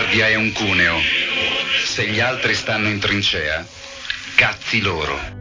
guardia è un cuneo. Se gli altri stanno in trincea, cazzi loro.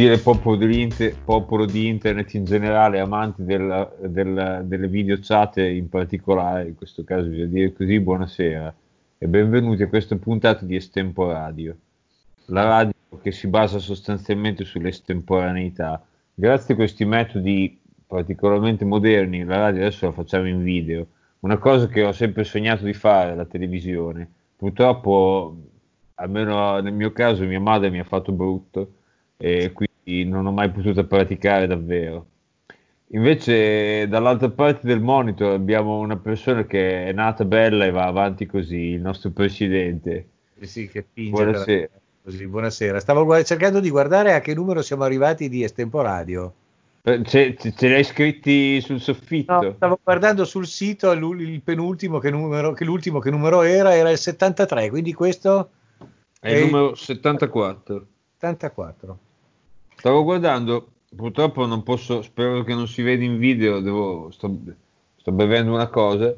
Gentile popolo di, popolo di, internet in generale, amanti della, della, delle video chat in particolare, in questo caso bisogna dire così, buonasera e benvenuti a questa puntata di Estemporadio, la radio che si basa sostanzialmente sull'estemporaneità. Grazie a questi metodi particolarmente moderni, la radio adesso la facciamo in video, una cosa che ho sempre sognato di fare, la televisione. Purtroppo, almeno nel mio caso, mia madre mi ha fatto brutto e quindi non ho mai potuto praticare davvero. Invece dall'altra parte del monitor abbiamo una persona che è nata bella e va avanti così, il nostro presidente. Sì, che Buonasera. Così, buonasera. Stavo guard- cercando di guardare a che numero siamo arrivati di estemporadio. Eh, ce, ce li hai scritti sul soffitto? No, stavo guardando sul sito il penultimo che numero, che l'ultimo che numero era, era il 73, quindi questo è, è il numero 74. 74. Stavo guardando, purtroppo non posso, spero che non si veda in video, devo, sto, sto bevendo una cosa.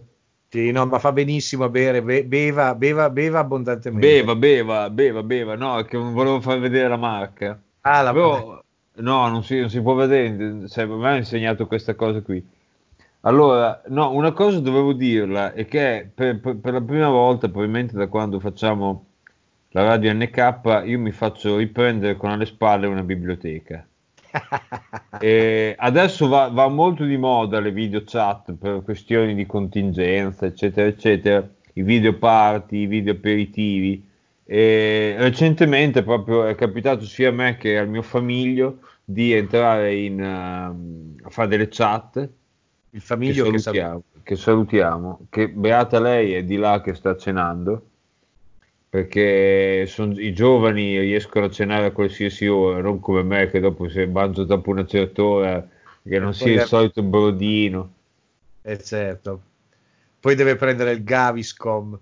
Sì, no, ma fa benissimo a bere, be, beva, beva, beva abbondantemente. Beva, beva, beva, beva, no, è che non volevo far vedere la marca. Ah, la Però, no, non si, non si può vedere, cioè, mi ha insegnato questa cosa qui. Allora, no, una cosa dovevo dirla, è che per, per, per la prima volta, probabilmente da quando facciamo la radio NK, io mi faccio riprendere con alle spalle una biblioteca. e adesso va, va, molto di moda le video chat per questioni di contingenza, eccetera, eccetera, i video party, i video aperitivi. E recentemente proprio è capitato sia a me che al mio famiglio di entrare in, uh, a fare delle chat. Il famiglio che salutiamo, che salutiamo, che beata lei è di là che sta cenando perché son, i giovani riescono a cenare a qualsiasi ora, non come me che dopo se mangio dopo una certa ora che non sia il solito brodino. Eh certo. Poi deve prendere il Gaviscom.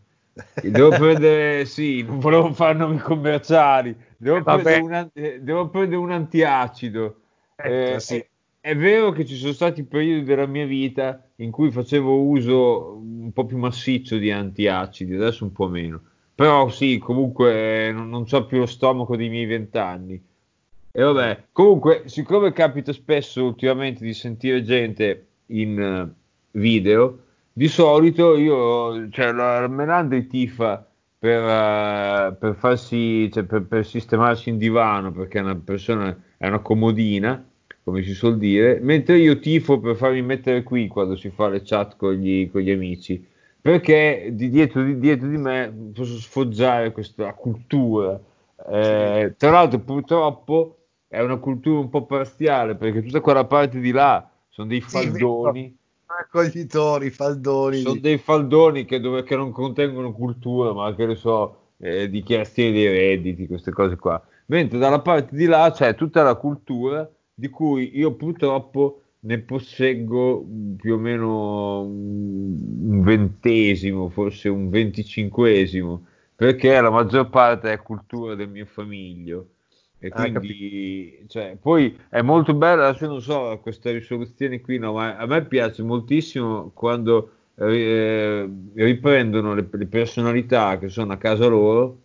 Devo prendere, sì, non volevo fare nomi commerciali, devo, prendere un, devo prendere un, antiacido. Ecco, eh, sì. è, è vero che ci sono stati periodi della mia vita in cui facevo uso un po' più massiccio di antiacidi, adesso un po' meno però sì, comunque non, non ho più lo stomaco dei miei vent'anni. E vabbè, comunque, siccome capita spesso ultimamente di sentire gente in uh, video, di solito io, cioè, la Melandri tifa per, uh, per farsi, cioè, per, per, sistemarsi in divano, perché è una persona, è una comodina, come si suol dire, mentre io tifo per farmi mettere qui quando si fa le chat con gli, con gli amici perché di dietro, di dietro, di me posso sfoggiare questa cultura. Eh, tra l'altro, purtroppo è una cultura un po' parziale perché tutta quella parte di là sono dei faldoni. Raccoglitori, faldoni. Sono dei faldoni che, dove, che, non contengono cultura, ma che ne so, eh, dichiarazioni dei redditi, queste cose qua. Mentre dalla parte di là c'è tutta la cultura di cui io purtroppo ne posseggo più o meno un ventesimo, forse un venticinquesimo, perché la maggior parte è cultura del mio famiglio. E ah, quindi, cioè, poi è molto bella, adesso non so, questa risoluzione qui, no, ma a me piace moltissimo quando eh, riprendono le, le personalità che sono a casa loro,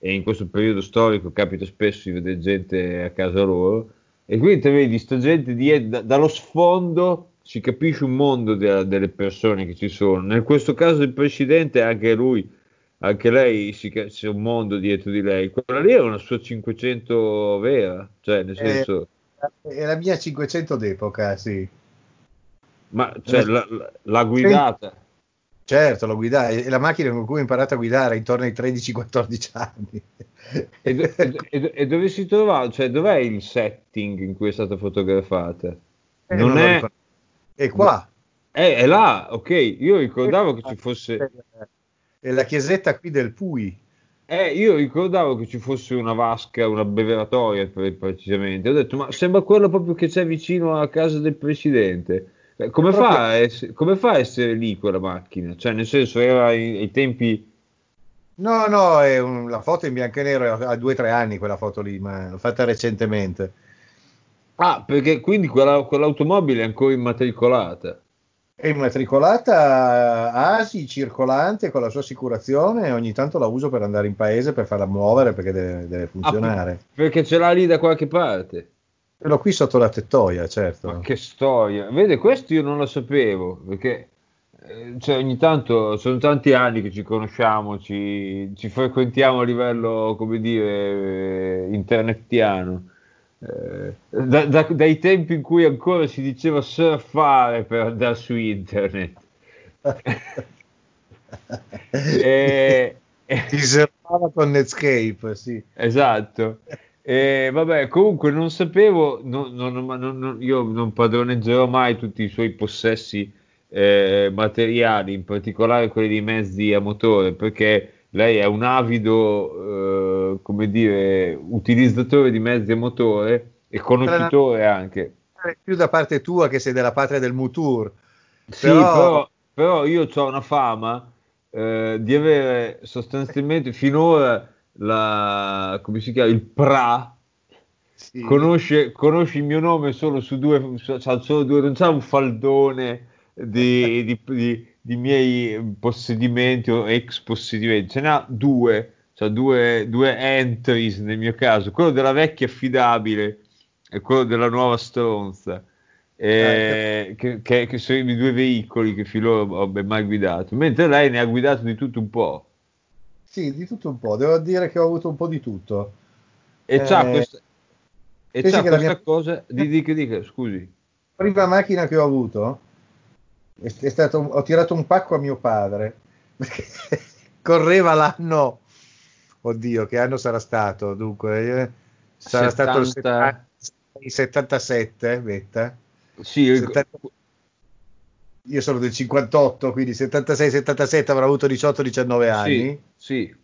e in questo periodo storico capita spesso di vedere gente a casa loro, e quindi te vedi sta gente di, da, dallo sfondo si capisce un mondo de, delle persone che ci sono. Nel questo caso il presidente, anche lui, anche lei, si, c'è un mondo dietro di lei. Quella lì è una sua 500 vera, cioè nel eh, senso... È la mia 500 d'epoca, sì. Ma cioè, la, l'ha guidata. Certo, l'ho guidata, è la macchina con cui ho imparato a guidare intorno ai 13-14 anni. E, e, e, dove si trova? Cioè, dov'è il setting in cui è stata fotografata? Eh, non, non è... È qua. È, è, là, ok. Io ricordavo che ci fosse... È la chiesetta qui del Pui. Eh, io ricordavo che ci fosse una vasca, una beveratoria precisamente. Ho detto, ma sembra quello proprio che c'è vicino alla casa del presidente. Eh, come, fa a essere, come fa a essere lì quella macchina? Cioè, nel senso, era ai, tempi. No, no, è un, la foto in bianco e nero, ha due o tre anni quella foto lì, ma l'ho fatta recentemente. Ah, perché quindi quella, quell'automobile è ancora immatricolata? È immatricolata ASI circolante con la sua assicurazione e ogni tanto la uso per andare in paese per farla muovere perché deve, deve funzionare. Ah, perché ce l'ha lì da qualche parte? Ce l'ho qui sotto la tettoia, certo. Ma che storia! Vede, questo io non lo sapevo perché eh, cioè, ogni tanto sono tanti anni che ci conosciamo, ci, ci frequentiamo a livello, come dire, eh, internetiano eh, da, da, dai tempi in cui ancora si diceva surfare per andare su internet. e, si surfava con Netscape, sì. Esatto. E vabbè, comunque non sapevo, non, non, non, io non padroneggerò mai tutti i suoi possessi eh, materiali, in particolare quelli di mezzi a motore, perché lei è un avido, eh, come dire, utilizzatore di mezzi a motore e conoscitore anche. Più da parte tua che sei della patria del Mutur. Sì, però, però, però io ho una fama eh, di avere sostanzialmente finora la, come si chiama, il PRA, sì. conosce, conosce, il mio nome solo su due, solo due non c'è un faldone di, di, di di miei possedimenti o ex possedimenti, ce n'ha due, cioè due, due entries nel mio caso, quello della vecchia affidabile e quello della nuova stronza. Eh, che, che, che, sono i due veicoli che finora ho mai guidato, mentre lei ne ha guidato di tutto un po'. Sì, di tutto un po', devo dire che ho avuto un po' di tutto. E eh, c'ha questa, e c'ha questa mia... cosa, di, dica, dica, scusi. Prima macchina che ho avuto è stato, ho tirato un pacco a mio padre perché correva l'anno. Oddio che anno sarà stato dunque? Eh, sarà 70... stato il 77 Betta sì, 70... io sono del 58 quindi 76-77 avrò avuto 18-19 anni sì, sì.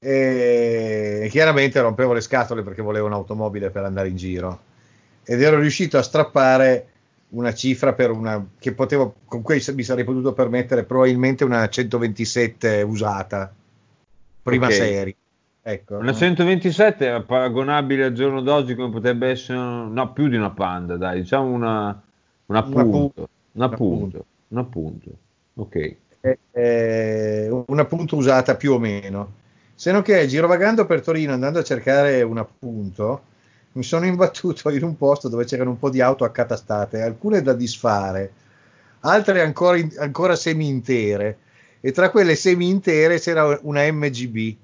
E chiaramente rompevo le scatole perché volevo un'automobile per andare in giro. Ed ero riuscito a strappare una cifra per una che potevo con cui mi sarei potuto permettere probabilmente una 127 usata prima okay. serie ecco, una 127 è paragonabile al giorno d'oggi come potrebbe essere no più di una panda dai diciamo una una punto una punto una punto ok. È, è una punto usata più o meno. Se non che girovagando per Torino andando a cercare un appunto mi sono imbattuto in un posto dove c'erano un po' di auto accatastate, alcune da disfare, altre ancora, ancora semi-intere, e tra quelle semi-intere c'era una MGB.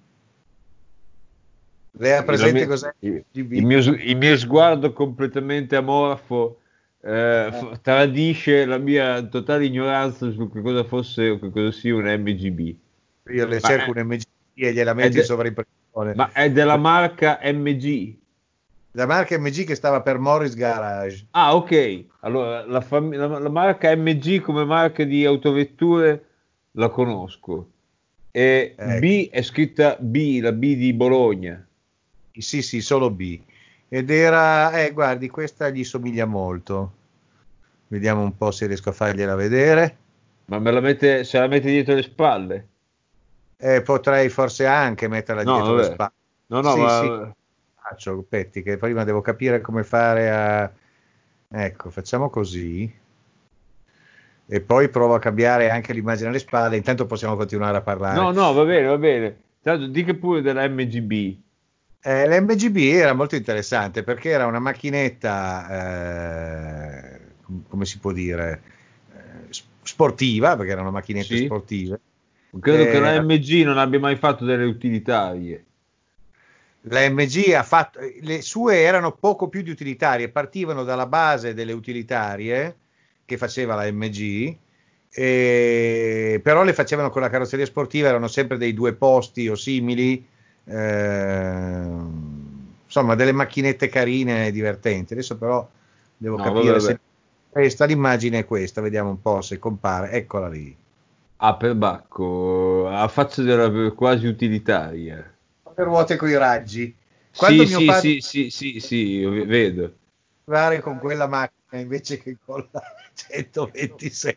Lei ha presente mia, cos'è? Il, il, mio, il, mio, sguardo completamente amorfo eh, eh. tradisce la mia totale ignoranza su che cosa fosse o che cosa sia un MGB. Io le ma cerco è, un MGB e gliela metto in sovraimpressione. Ma è della marca MG? la marca MG che stava per Morris Garage. Ah, ok. Allora, la, fam- la, la, marca MG come marca di autovetture la conosco. E ecco. B è scritta B, la B di Bologna. Sì, sì, solo B. Ed era, eh, guardi, questa gli somiglia molto. Vediamo un po' se riesco a fargliela vedere. Ma me la mette, se la mette dietro le spalle? Eh, potrei forse anche metterla no, dietro vabbè. le spalle. No, no, sì, ma... Sì faccio, Petti, che prima devo capire come fare a... Ecco, facciamo così. E poi provo a cambiare anche l'immagine alle spalle, intanto possiamo continuare a parlare. No, no, va bene, va bene. Tanto dica pure della MGB. Eh, L'MGB era molto interessante perché era una macchinetta, eh, come si può dire, eh, sportiva, perché erano macchinette sì. sportive. Credo che la MG non abbia mai fatto delle utilitarie la MG ha fatto, le sue erano poco più di utilitarie, partivano dalla base delle utilitarie che faceva la MG, eh, però le facevano con la carrozzeria sportiva, erano sempre dei due posti o simili, eh, insomma delle macchinette carine e divertenti. Adesso però devo no, capire vabbè, se questa, l'immagine è questa, vediamo un po' se compare, eccola lì. Ah, per Bacco, a faccia della quasi utilitaria. Per ruote con i raggi. Quando sì, sì, padre... sì, sì, sì, sì, vedo. Con quella macchina invece che con la 127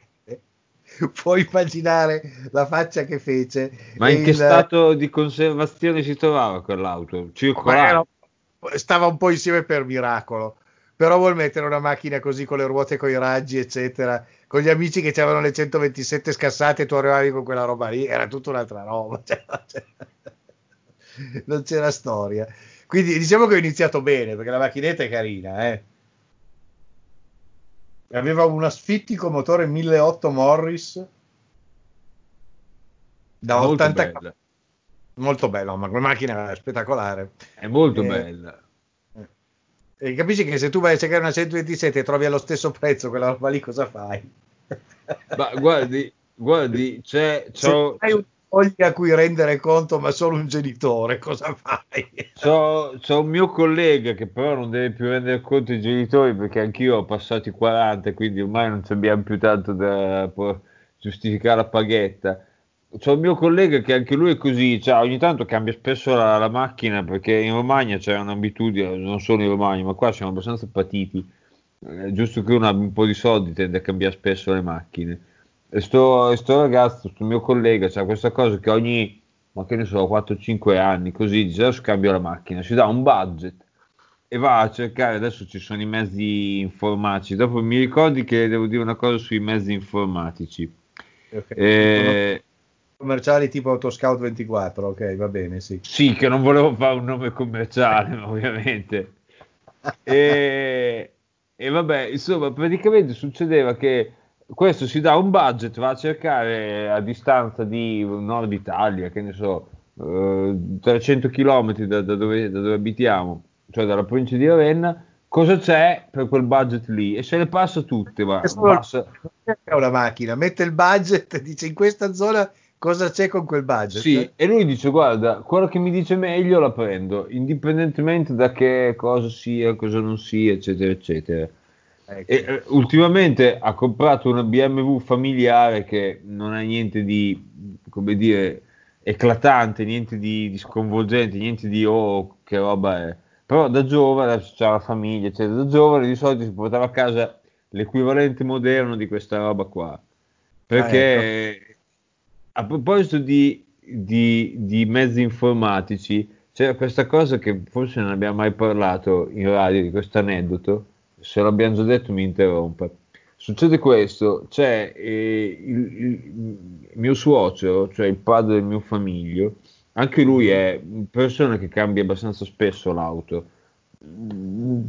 puoi immaginare la faccia che fece. Ma in che il... stato di conservazione si trovava quell'auto? Circolare? Stava un po' insieme per miracolo, però vuol mettere una macchina così con le ruote, con i raggi, eccetera, con gli amici che avevano le 127 scassate e tu arrivavi con quella roba lì, era tutta un'altra roba. Cioè, non c'era storia. Quindi diciamo che ho iniziato bene, perché la macchinetta è carina, eh aveva un asfittico motore 1008 Morris da molto 80 bella. molto bello ma quella macchina spettacolare è molto eh, bella eh. e capisci che se tu vai a cercare una 127 e trovi allo stesso prezzo quella roba lì cosa fai ma guardi guardi c'è, c'è un foglia a cui rendere conto, ma solo un genitore, cosa fai? C'ho, c'ho, un mio collega che però non deve più rendere conto ai genitori perché anch'io ho passato i 40, quindi ormai non abbiamo più tanto da giustificare la paghetta. C'ho un mio collega che anche lui è così, cioè ogni tanto cambia spesso la, la macchina perché in Romagna c'è un'abitudine, non solo in Romagna, ma qua siamo abbastanza patiti. Eh, giusto che uno abbia un po' di soldi tende a cambiare spesso le macchine e sto, sto ragazzo, sto mio collega, c'ha questa cosa che ogni, ma che ne so, 4-5 anni, così dice, adesso cambio la macchina, si dà un budget e va a cercare, adesso ci sono i mezzi informatici, dopo mi ricordi che devo dire una cosa sui mezzi informatici. Okay. Eh, commerciali tipo Autoscout 24, ok, va bene, sì. Sì, che non volevo fare un nome commerciale, ovviamente. e, e vabbè, insomma, praticamente succedeva che questo si dà un budget, va a cercare a distanza di nord Italia, che ne so, eh, 300 km da, da, dove, da, dove, abitiamo, cioè dalla provincia di Ravenna, cosa c'è per quel budget lì e se le passa tutte. Ma passa... una macchina, mette il budget, e dice in questa zona cosa c'è con quel budget. Sì, e lui dice guarda, quello che mi dice meglio la prendo, indipendentemente da che cosa sia, cosa non sia, eccetera, eccetera. Ecco. E, eh, ultimamente ha comprato una BMW familiare che non ha niente di, come dire, eclatante, niente di, di sconvolgente, niente di oh che roba è. Però da giovane, adesso c'ha la famiglia, eccetera, da giovane di solito si portava a casa l'equivalente moderno di questa roba qua. Perché ah, ecco. a proposito di, di, di mezzi informatici, c'era questa cosa che forse non abbiamo mai parlato in radio di questo aneddoto se l'abbiamo già detto mi interrompe. Succede questo, c'è eh, il, il, mio suocero, cioè il padre del mio famiglio, anche lui è una persona che cambia abbastanza spesso l'auto,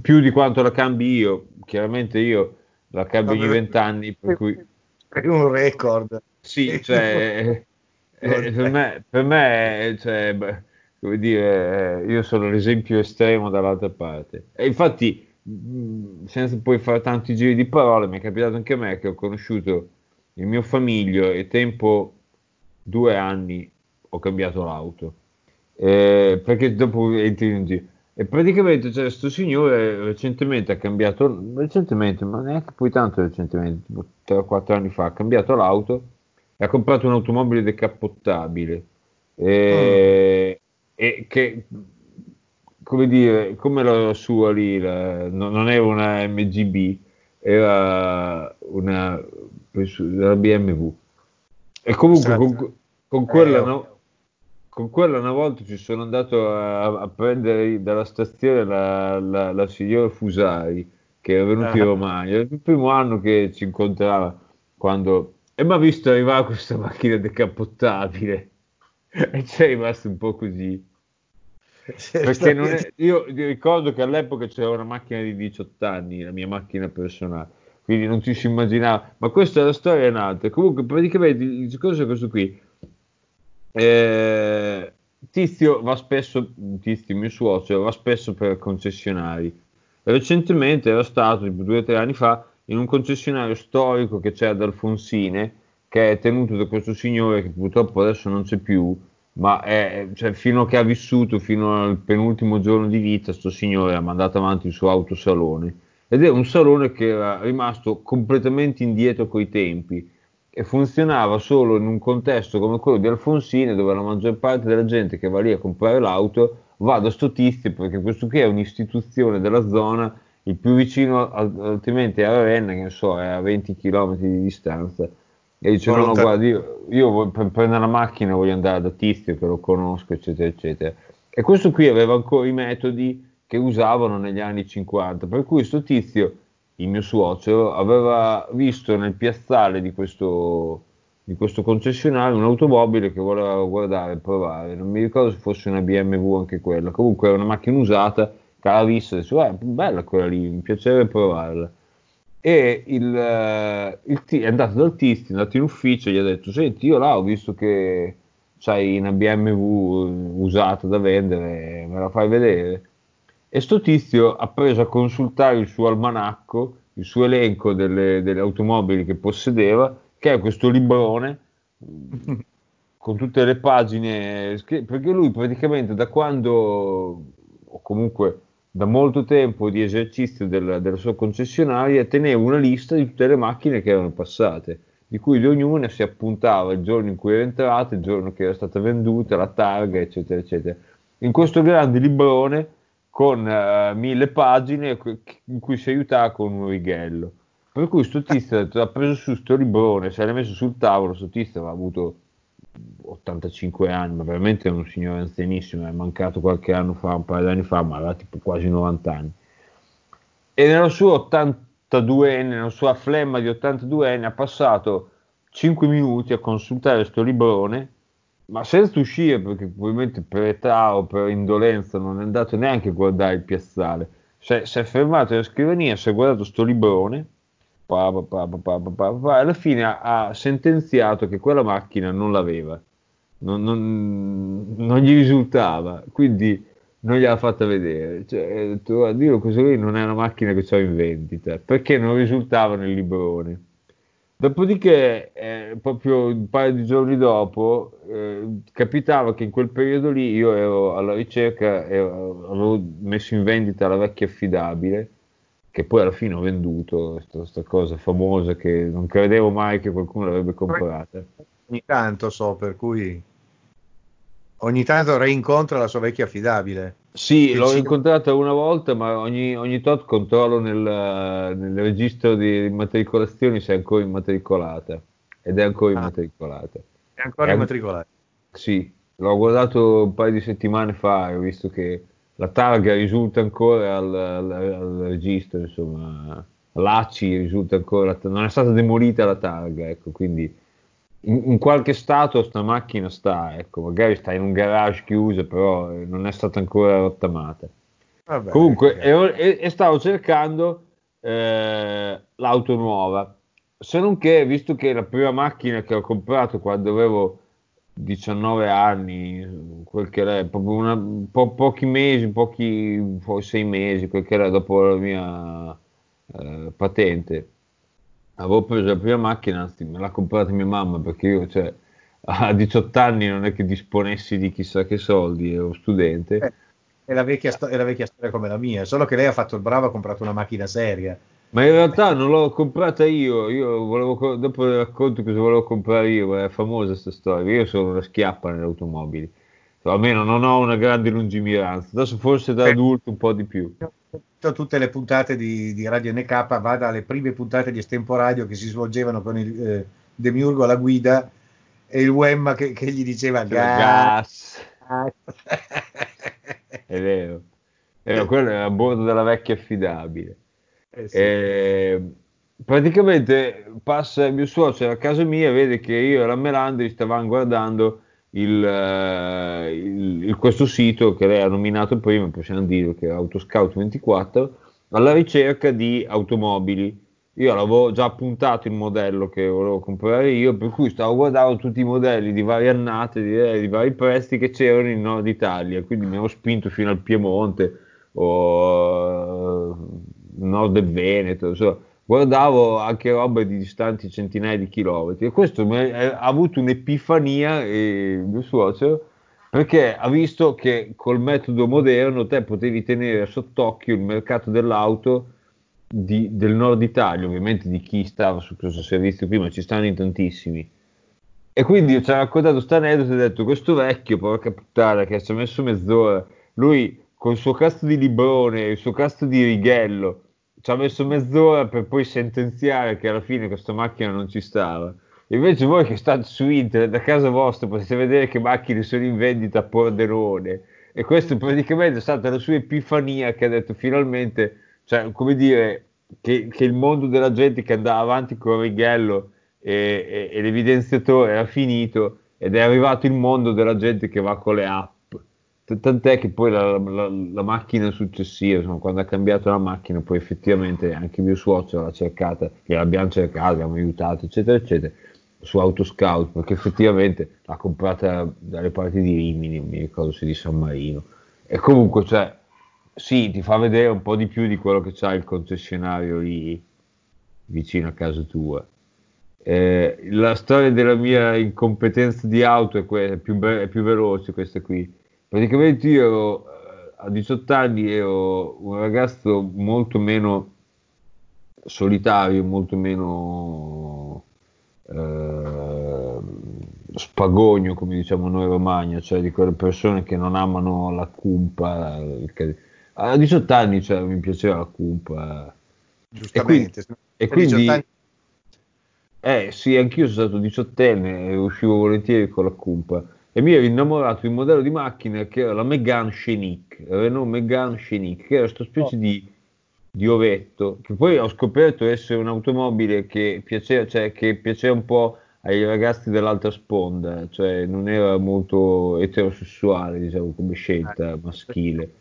più di quanto la cambi io, chiaramente io la cambio ogni vent'anni, per cui... È un record. Sì, cioè, eh, per me, per me cioè, beh, come dire, io sono l'esempio estremo dall'altra parte. E infatti senza poi fare tanti giri di parole, mi è capitato anche a me che ho conosciuto il mio famiglio e tempo due anni ho cambiato l'auto. Eh, perché dopo entri in giro. E praticamente c'è questo signore recentemente ha cambiato, recentemente, ma neanche poi tanto recentemente, tipo 3-4 anni fa, ha cambiato l'auto e ha comprato un'automobile decappottabile. Eh, mm. E che come dire, come la sua lì, la, no, non era una MGB, era una, una BMW. E comunque con, con, quella, eh, no, con, quella, una volta ci sono andato a, a prendere dalla stazione la, la, la, signora Fusari, che era venuta in ah. Romagna, il primo anno che ci incontrava, quando... E mi ha visto arrivare questa macchina decappottabile e ci è rimasto un po' così. Perché è, io ricordo che all'epoca c'era una macchina di 18 anni, la mia macchina personale, quindi non ci si immaginava, ma questa è la storia è un'altra. Comunque, praticamente il discorso è questo qui. Eh, Tizio va spesso, Tizio, mio suocero, va spesso per concessionari. Recentemente era stato, tipo due o tre anni fa, in un concessionario storico che c'è ad Alfonsine, che è tenuto da questo signore che purtroppo adesso non c'è più, ma è, cioè, fino a che ha vissuto, fino al penultimo giorno di vita, sto signore ha mandato avanti il suo autosalone. Ed è un salone che era rimasto completamente indietro coi tempi e funzionava solo in un contesto come quello di Alfonsine dove la maggior parte della gente che va lì a comprare l'auto va da sto tizio perché questo qui è un'istituzione della zona il più vicino altrimenti a Ravenna che so è a 20 km di distanza e dice no, no guarda io, io per prendere la macchina voglio andare da tizio che lo conosco eccetera eccetera. E questo qui aveva ancora i metodi che usavano negli anni 50 per cui sto tizio il mio suocero aveva visto nel piazzale di questo, di questo concessionario un'automobile che voleva guardare e provare. Non mi ricordo se fosse una BMW anche quella. Comunque era una macchina usata che aveva visto e diceva, eh, bella quella lì, mi piacerebbe provarla. E il, eh, il t- è andato dal tizio, è andato in ufficio e gli ha detto, senti, io là ho visto che c'hai una BMW usata da vendere, me la fai vedere? E sto tizio ha preso a consultare il suo almanacco, il suo elenco delle, delle automobili che possedeva, che è questo librone con tutte le pagine, perché lui praticamente da quando, o comunque da molto tempo di esercizio del, della sua concessionaria teneva una lista di tutte le macchine che erano passate, di cui di ognuna si appuntava il giorno in cui era entrata, il giorno che era stata venduta, la targa, eccetera, eccetera. In questo grande librone con uh, mille pagine in cui si aiutava con un righello. Per cui sto tizio ha preso su questo librone, se l'ha messo sul tavolo, sto tizio aveva avuto 85 anni, ma veramente è un signore anzianissimo, è mancato qualche anno fa, un paio di anni fa, ma aveva tipo quasi 90 anni. E nella sua 82enne, nella sua flemma di 82enne, ha passato 5 minuti a consultare questo librone, ma senza uscire, perché probabilmente per età o per indolenza non è andato neanche a guardare il piazzale. Si è, si è fermato alla scrivania, si è guardato questo librone pa, pa, pa, alla fine ha, ha, sentenziato che quella macchina non l'aveva, non, non, non gli risultava, quindi non gliel'ha fatta vedere. Cioè, detto, a questo qui non è una macchina che ho in vendita, perché non risultava nel librone. Dopodiché, eh, proprio un paio di giorni dopo, eh, capitava che in quel periodo lì io ero alla ricerca, ero, avevo messo in vendita la vecchia affidabile che poi alla fine ho venduto questa cosa famosa che non credevo mai che qualcuno l'avrebbe comprata. Ogni tanto so, per cui ogni tanto reincontra la sua vecchia affidabile. Sì, l'ho ci... incontrata una volta, ma ogni, ogni tot controllo nel, nel, registro di immatricolazioni se è ancora immatricolata. Ed è ancora ah, immatricolata. È ancora è immatricolata? Sì, l'ho guardato un paio di settimane fa e ho visto che la targa risulta ancora al, al, al registro, insomma, l'ACI risulta ancora, non è stata demolita la targa, ecco, quindi in, in, qualche stato sta macchina sta, ecco, magari sta in un garage chiuso, però non è stata ancora rottamata. Vabbè, Comunque, e, e, stavo cercando eh, l'auto nuova, se non che, visto che la prima macchina che ho comprato quando avevo 19 anni, quel che era, proprio una, po- pochi mesi, pochi, sei mesi, quel che era dopo la mia eh, patente. Avevo preso la prima macchina, anzi me l'ha comprata mia mamma perché io cioè, a 18 anni non è che disponessi di chissà che soldi, ero studente. Eh, è, la vecchia, sto- è la vecchia storia come la mia, solo che lei ha fatto il bravo, ha comprato una macchina seria ma in realtà non l'ho comprata io, io volevo, dopo le racconto cosa volevo comprare io, è famosa questa storia, io sono una schiappa nelle automobili, cioè, almeno non ho una grande lungimiranza, adesso forse da adulto un po' di più. Tutte le puntate di, di Radio NK va dalle prime puntate di Estemporadio che si svolgevano con il eh, Demiurgo alla guida e il Wemma che, che gli diceva gas. gas. è vero, quello è a bordo della vecchia affidabile. Eh sì. eh, praticamente passa mio suocero a casa mia, vede che io e la Melandri stavamo guardando il, uh, il, il, questo sito che lei ha nominato prima, possiamo dire che è Autoscout 24, alla ricerca di automobili. Io l'avevo già appuntato il modello che volevo comprare io, per cui stavo guardando tutti i modelli di varie annate, di, eh, di vari prezzi che c'erano in Nord Italia, quindi mi avevo spinto fino al Piemonte o nord del Veneto, insomma, guardavo anche robe di distanti centinaia di chilometri e questo mi ha avuto un'epifania il mio suocero perché ha visto che col metodo moderno te potevi tenere sott'occhio il mercato dell'auto di, del nord Italia, ovviamente di chi stava su questo servizio prima, ci stanno in tantissimi. E quindi ci ha raccontato questo aneddoto e ha detto questo vecchio, porca puttana, che ci ha messo mezz'ora, lui col suo cazzo di librone, il suo cazzo di righello, ci ha messo mezz'ora per poi sentenziare che alla fine questa macchina non ci stava. Invece voi che state su internet, da casa vostra, potete vedere che macchine sono in vendita a Pordenone. E questa praticamente è stata la sua epifania che ha detto finalmente, cioè, come dire, che, che il mondo della gente che andava avanti con righello e, e, e l'evidenziatore era finito ed è arrivato il mondo della gente che va con le app tant'è che poi la, la, la, macchina successiva, insomma, quando ha cambiato la macchina, poi effettivamente anche mio suocero l'ha cercata, l'abbiamo cercata, abbiamo aiutato, eccetera, eccetera, su Autoscout, perché effettivamente l'ha comprata dalle parti di Rimini, mi ricordo se di San Marino. E comunque, cioè, sì, ti fa vedere un po' di più di quello che c'ha il concessionario lì vicino a casa tua. Eh, la storia della mia incompetenza di auto è, que- è, più, be- è più veloce questa qui praticamente io ero, eh, a 18 anni ero un ragazzo molto meno solitario, molto meno eh, spagogno, come diciamo noi romagna, cioè di quelle persone che non amano la cumpa. A 18 anni cioè, mi piaceva la cumpa. Giustamente. E quindi, e quindi eh sì, anch'io sono stato diciottenne e uscivo volentieri con la cumpa e mi ero innamorato di un modello di macchina che era la Megane Scenic, Renault Megane Scenic, che era questa specie oh. di, di, ovetto, che poi ho scoperto essere un'automobile che piaceva, cioè, che piaceva un po' ai ragazzi dell'altra sponda, cioè non era molto eterosessuale, diciamo, come scelta ah, maschile.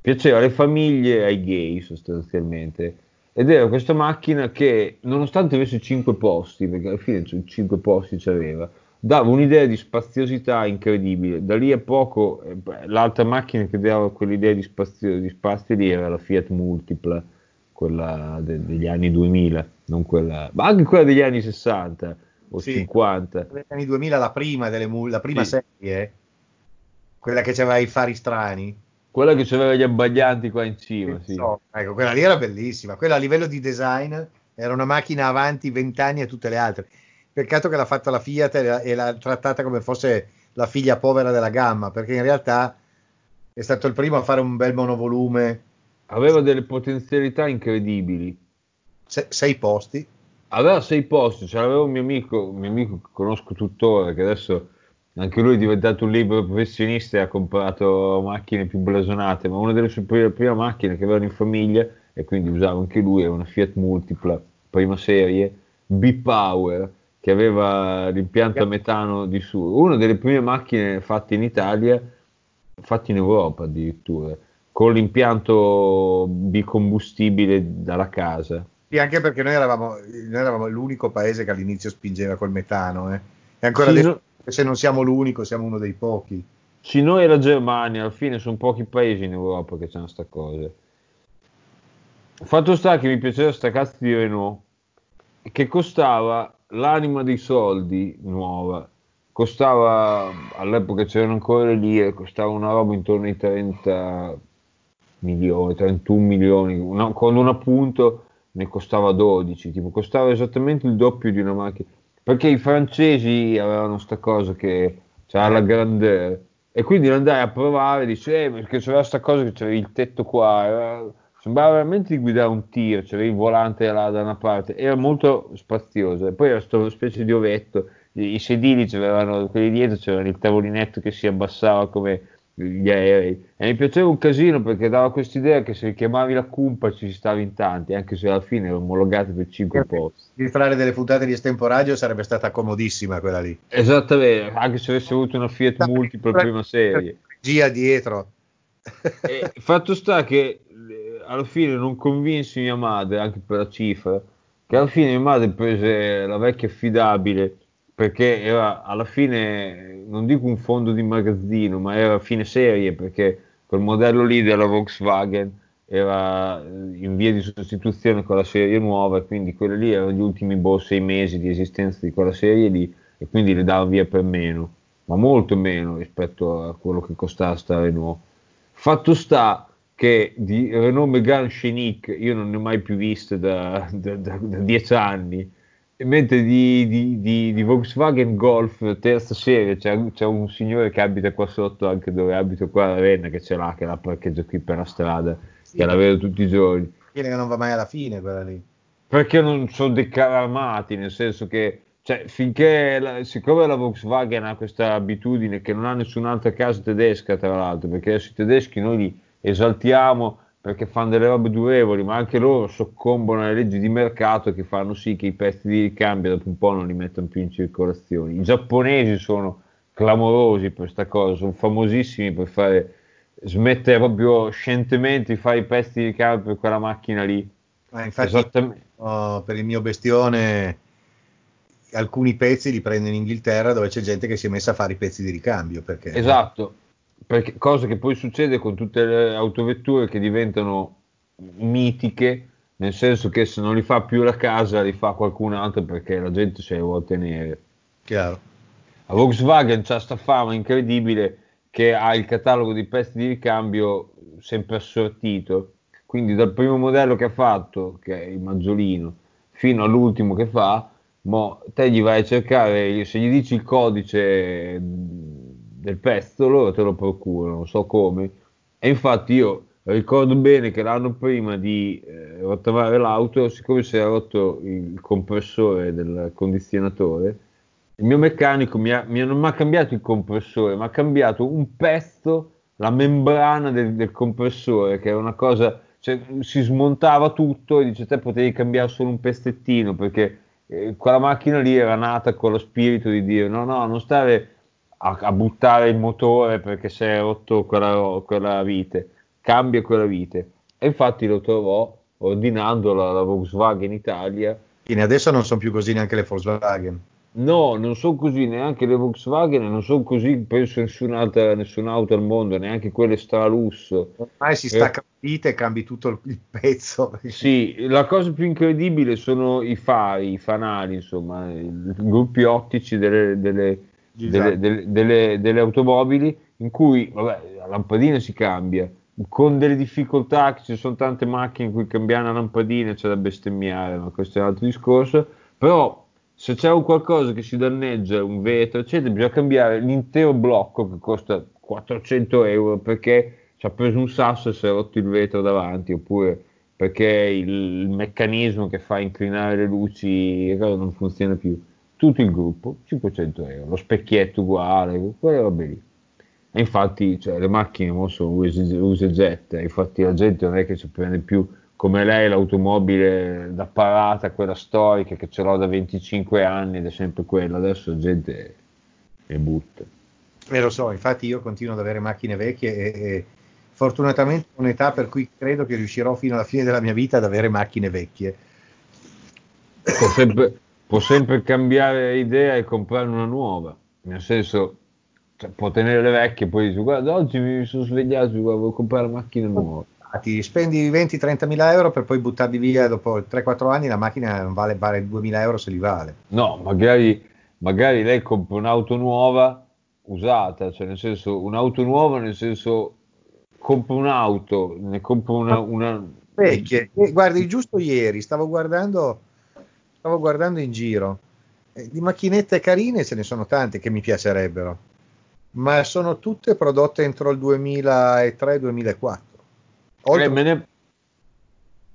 Piaceva alle famiglie e ai gay sostanzialmente. Ed era questa macchina che, nonostante avesse 5 posti, perché alla fine 5 posti c'aveva, dava un'idea di spaziosità incredibile. Da lì a poco, eh, l'altra macchina che dava quell'idea di spazio, di spazio lì era la Fiat Multipla, quella de, degli anni 2000, non quella, ma anche quella degli anni 60 o sì, 50. Negli anni 2000 la prima, delle, la prima sì. serie, quella che aveva i fari strani. Quella che aveva gli abbaglianti qua in cima, sì. So, ecco, quella lì era bellissima. Quella a livello di design era una macchina avanti 20 anni a tutte le altre. Peccato che l'ha fatta la Fiat e l'ha trattata come fosse la figlia povera della gamma, perché in realtà è stato il primo a fare un bel monovolume. Aveva delle potenzialità incredibili. Se, sei posti. Aveva sei posti, cioè aveva un mio amico, un mio amico che conosco tuttora, che adesso anche lui è diventato un libero professionista e ha comprato macchine più blasonate, ma una delle sue prime, prime macchine che avevano in famiglia, e quindi usava anche lui, era una Fiat Multipla, prima serie, B-Power, che aveva l'impianto a metano di su, una delle prime macchine fatte in Italia, fatte in Europa addirittura, con l'impianto bicombustibile dalla casa. Sì, anche perché noi eravamo, noi eravamo l'unico paese che all'inizio spingeva col metano, eh. e ancora sì, adesso, no... se non siamo l'unico, siamo uno dei pochi. Sì, noi e la Germania, alla fine sono pochi paesi in Europa che hanno sta cosa. Fatto sta che mi piaceva sta cazzo di Renault, che costava l'anima dei soldi nuova. Costava all'epoca c'erano ancora le lire costava una roba intorno ai 30 milioni 31 milioni. Una, con un appunto ne costava 12 tipo costava esattamente il doppio di una macchina. Perché i francesi avevano sta cosa che c'era la grandeur. E quindi andai a provare dice eh, perché c'era sta cosa che c'era il tetto qua sembrava veramente di guidare un tir, c'era il volante là da una parte, era molto spazioso. E poi era questa specie di ovetto, i sedili c'erano, quelli dietro c'era il tavolinetto che si abbassava come gli aerei. E mi piaceva un casino perché dava quest'idea che se chiamavi la cumpa ci stavi in tanti, anche se alla fine ero omologati per 5 posti. Di fare delle puntate di estemporaggio sarebbe stata comodissima quella lì. Esattamente, anche se avessi avuto una Fiat Multiple prima serie. Gia dietro. E fatto sta che alla fine non convinsi mia madre, anche per la cifra, che alla fine mia madre prese la vecchia affidabile perché era alla fine, non dico un fondo di magazzino, ma era fine serie perché quel modello lì della Volkswagen era in via di sostituzione con la serie nuova e quindi quelle lì erano gli ultimi boh, sei mesi di esistenza di quella serie lì e quindi le davano via per meno, ma molto meno rispetto a quello che costava sta Renault. Fatto sta che di Renault Megane Scenic io non ne ho mai più viste da, da, da, da dieci anni, mentre di, di, di, di, Volkswagen Golf terza serie c'è, c'è, un signore che abita qua sotto, anche dove abito qua a Ravenna, che ce l'ha, che la parcheggia qui per la strada, sì, che la vedo tutti i giorni. Che non va mai alla fine quella lì. Perché non sono decalamati, nel senso che cioè, finché, la, siccome la Volkswagen ha questa abitudine che non ha nessun'altra casa tedesca, tra l'altro, perché adesso i tedeschi noi li esaltiamo perché fanno delle robe durevoli, ma anche loro soccombono alle leggi di mercato che fanno sì che i pezzi di ricambio dopo un po' non li mettono più in circolazione. I giapponesi sono clamorosi per questa cosa, sono famosissimi per fare, smettere proprio scientemente di fare i pezzi di ricambio per quella macchina lì. Ma infatti, oh, per il mio bestione, alcuni pezzi li prendo in Inghilterra dove c'è gente che si è messa a fare i pezzi di ricambio. Perché... Esatto, perché, cosa che poi succede con tutte le autovetture che diventano mitiche, nel senso che se non li fa più la casa, li fa qualcun altro perché la gente se le vuole tenere. Chiaro. La Volkswagen ha questa fama incredibile che ha il catalogo di pezzi di ricambio sempre assortito. Quindi dal primo modello che ha fatto, che è il maggiolino, fino all'ultimo che fa, mo te gli vai a cercare, se gli dici il codice del pezzo, loro te lo procurano, non so come. E infatti io ricordo bene che l'anno prima di eh, rottamare l'auto, siccome si era rotto il compressore del condizionatore, il mio meccanico mi ha, mi ha, non ha cambiato il compressore, ma ha cambiato un pezzo, la membrana del, del compressore, che era una cosa, cioè, si smontava tutto e dice te potevi cambiare solo un pezzettino, perché eh, quella macchina lì era nata con lo spirito di dire no, no, non stare a, a, buttare il motore perché si è rotto quella, quella vite, cambia quella vite. E infatti lo trovò ordinando la, la Volkswagen Italia. Quindi adesso non sono più così neanche le Volkswagen. No, non sono così neanche le Volkswagen, non sono così, penso nessun'altra, nessun'auto al mondo, neanche quelle stralusso. Ormai si stacca eh, vite e cambi tutto il pezzo. Sì, la cosa più incredibile sono i fari, i fanali, insomma, i gruppi ottici delle, delle, delle, delle, delle, delle, automobili in cui vabbè, la lampadina si cambia. Con delle difficoltà, che ci sono tante macchine in cui cambiare la lampadina c'è da bestemmiare, ma questo è un altro discorso, però se c'è un qualcosa che si danneggia, un vetro, eccetera, bisogna cambiare l'intero blocco che costa 400 euro perché ci ha preso un sasso e si è rotto il vetro davanti, oppure perché il, il meccanismo che fa inclinare le luci non funziona più tutto il gruppo 500 euro, lo specchietto uguale, quelle robe lì. E infatti cioè, le macchine sono usa e getta, infatti la gente non è che ci prende più come lei l'automobile da parata, quella storica che ce l'ho da 25 anni ed è sempre quella, adesso la gente le butta. Eh, lo so, infatti io continuo ad avere macchine vecchie e, e fortunatamente ho un'età per cui credo che riuscirò fino alla fine della mia vita ad avere macchine vecchie. Sempre, può sempre cambiare idea e comprare una nuova, nel senso cioè, può tenere le vecchie e poi dice guarda oggi mi sono svegliato volevo comprare una macchina nuova. Ti spendi 20-30 mila euro per poi buttarli via dopo 3-4 anni, la macchina non vale, vale 2.000 euro se li vale. No, magari, magari lei compra un'auto nuova usata, cioè nel senso un'auto nuova nel senso compra un'auto, ne compra una... una... Vecchie, guardi, giusto ieri stavo guardando stavo guardando in giro, eh, di macchinette carine ce ne sono tante che mi piacerebbero, ma sono tutte prodotte entro il 2003-2004. Oltre... Eh, me, ne,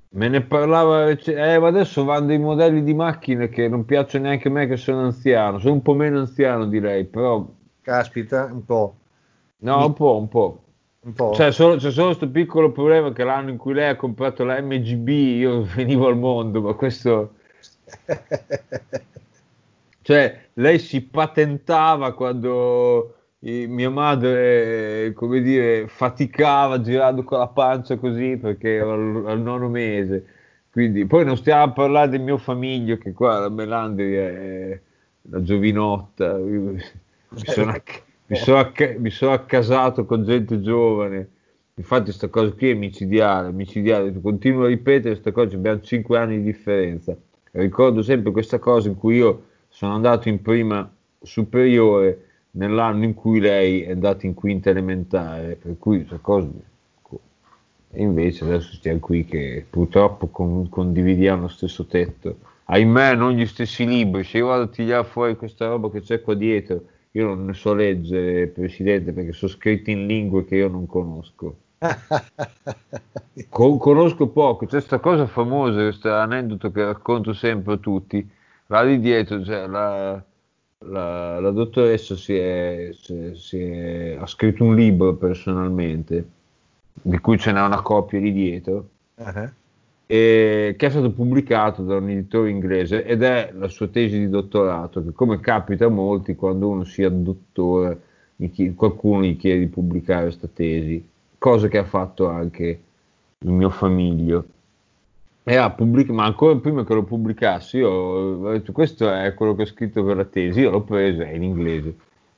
me ne parlava, eh, adesso vanno dei modelli di macchine che non piacciono neanche a me che sono anziano, sono un po' meno anziano direi, però... Caspita, un po'. No, un po', un po'. Un po'. Cioè, solo, c'è solo questo piccolo problema che l'anno in cui lei ha comprato la MGB io venivo al mondo, ma questo cioè, lei si patentava quando mia madre, come dire, faticava girando con la pancia così perché era al, al nono mese. Quindi, poi non stiamo a parlare del mio famiglio, che qua la Melandri è la giovinotta. Mi sono, mi sono, mi sono accasato con gente giovane. Infatti, questa cosa qui è micidiale, micidiale. Continuo a ripetere questa cosa, abbiamo 5 anni di differenza ricordo sempre questa cosa in cui io sono andato in prima superiore nell'anno in cui lei è andata in quinta elementare, per cui questa cosa E invece adesso stiamo qui che purtroppo con, condividiamo lo stesso tetto. Ahimè, non gli stessi libri. Se io vado a tirare fuori questa roba che c'è qua dietro, io non ne so leggere, Presidente, perché sono scritti in lingue che io non conosco. Con, conosco poco, c'è questa cosa famosa, questo aneddoto che racconto sempre a tutti. Là di dietro, cioè, la, la, la dottoressa si è, si, si è, ha scritto un libro personalmente, di cui ce n'è una copia lì dietro, uh-huh. e, che è stato pubblicato da un editore inglese ed è la sua tesi di dottorato, che come capita a molti, quando uno sia dottore, gli, qualcuno gli chiede di pubblicare questa tesi, cosa che ha fatto anche il mio famiglio era pubblic- ma ancora prima che lo pubblicassi, io ho detto questo è quello che ho scritto per la tesi, io l'ho preso, è in inglese,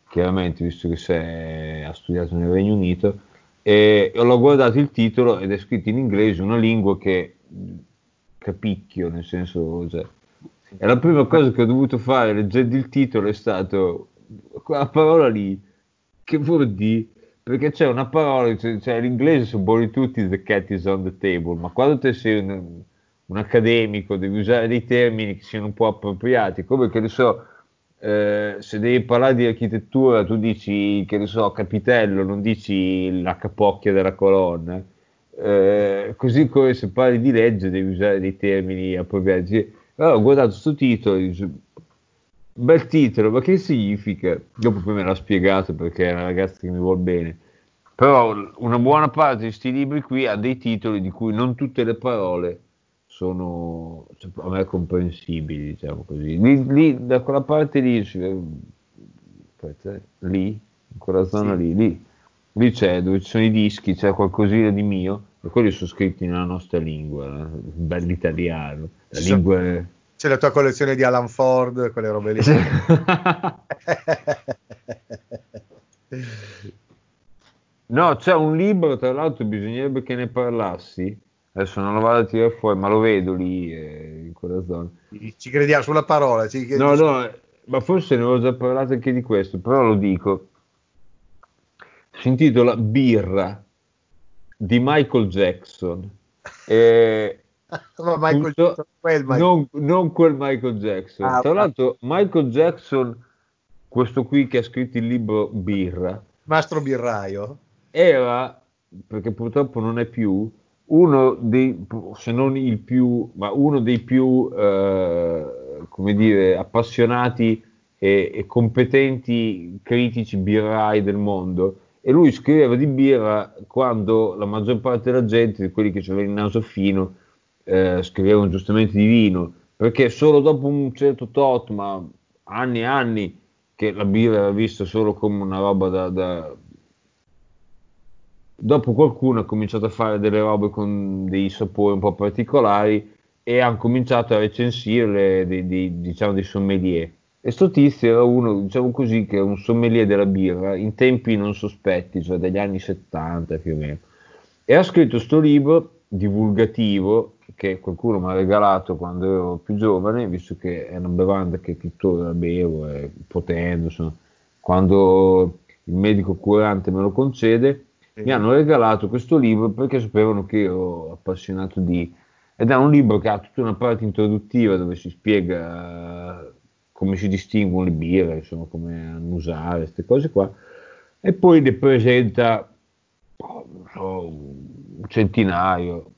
chiaramente, visto che sei, ha studiato nel Regno Unito, e l'ho guardato il titolo ed è scritto in inglese, una lingua che capicchio, nel senso, cioè, e la prima cosa che ho dovuto fare leggendo il titolo è stato quella parola lì, che vuol dire? Perché c'è una parola, cioè, cioè l'inglese sono buoni tutti, the cat is on the table, ma quando te sei un, un accademico, devi usare dei termini che siano un po' appropriati, come che ne so, eh, se devi parlare di architettura tu dici, che ne so, capitello, non dici la capocchia della colonna, eh, così come se parli di legge devi usare dei termini appropriati. Allora ho guardato questo titolo, bel titolo, ma che significa? Dopo poi me l'ha spiegato perché è una ragazza che mi vuole bene. Però una buona parte di questi libri qui ha dei titoli di cui non tutte le parole sono cioè, a me comprensibili, diciamo così. Lì, lì, da quella parte lì, aspetta, lì, in quella zona sì. lì, lì, lì c'è dove ci sono i dischi, c'è qualcosina di mio, e quelli sono scritti nella nostra lingua, eh? bell'italiano. La lingua è... c'è la tua collezione di Alan Ford, quelle robe lì. no, c'è un libro, tra l'altro bisognerebbe che ne parlassi, Adesso non lo vado a tirare fuori, ma lo vedo lì eh, in quella zona. Ci crediamo sulla parola. Ci no, no, ma forse ne avevo già parlato anche di questo, però lo dico. Si intitola Birra di Michael Jackson. E ma Michael Jackson, quel Michael. Non, non, quel Michael Jackson. Ah, Tra l'altro, Michael Jackson, questo qui che ha scritto il libro Birra, Mastro Birraio, era, perché purtroppo non è più, uno dei, se non il più, ma uno dei più, eh, come dire, appassionati e, e, competenti critici birrai del mondo. E lui scriveva di birra quando la maggior parte della gente, di quelli che avevano il naso fino, eh, scrivevano giustamente di vino, perché solo dopo un certo tot, ma anni e anni, che la birra era vista solo come una roba da, da Dopo qualcuno ha cominciato a fare delle robe con dei sapori un po' particolari e hanno cominciato a recensirle dei, dei, diciamo, dei sommelier. E sto tizio era uno, diciamo così, che è un sommelier della birra in tempi non sospetti, cioè degli anni 70 più o meno. E ha scritto questo libro divulgativo che qualcuno mi ha regalato quando ero più giovane, visto che è una bevanda che tuttora bevo, e potendo, insomma, quando il medico curante me lo concede mi hanno regalato questo libro perché sapevano che ero appassionato di... ed è un libro che ha tutta una parte introduttiva dove si spiega come si distinguono le birre, insomma, come annusare, queste cose qua, e poi ne presenta oh, so, un centinaio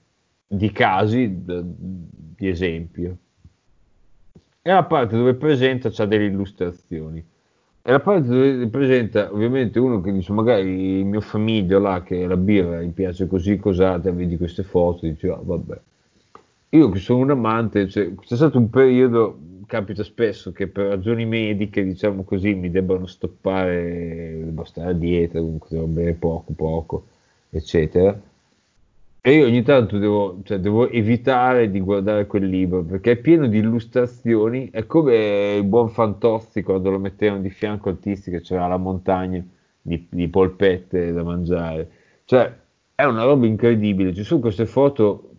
di casi di esempio. E la parte dove presenta c'ha delle illustrazioni. E la parte dove presenta ovviamente uno che dice magari il mio famiglio là che la birra gli piace così cos'ate, vedi queste foto, dice oh, vabbè. Io che sono un amante, cioè, c'è stato un periodo, capita spesso che per ragioni mediche, diciamo così, mi debbano stoppare, devo stare a dieta, comunque devo bere poco poco, eccetera e io ogni tanto devo, cioè, devo, evitare di guardare quel libro perché è pieno di illustrazioni. È come il buon Fantozzi quando lo mettevano di fianco al Tisti che c'era la montagna di, di, polpette da mangiare. Cioè, è una roba incredibile. Ci sono queste foto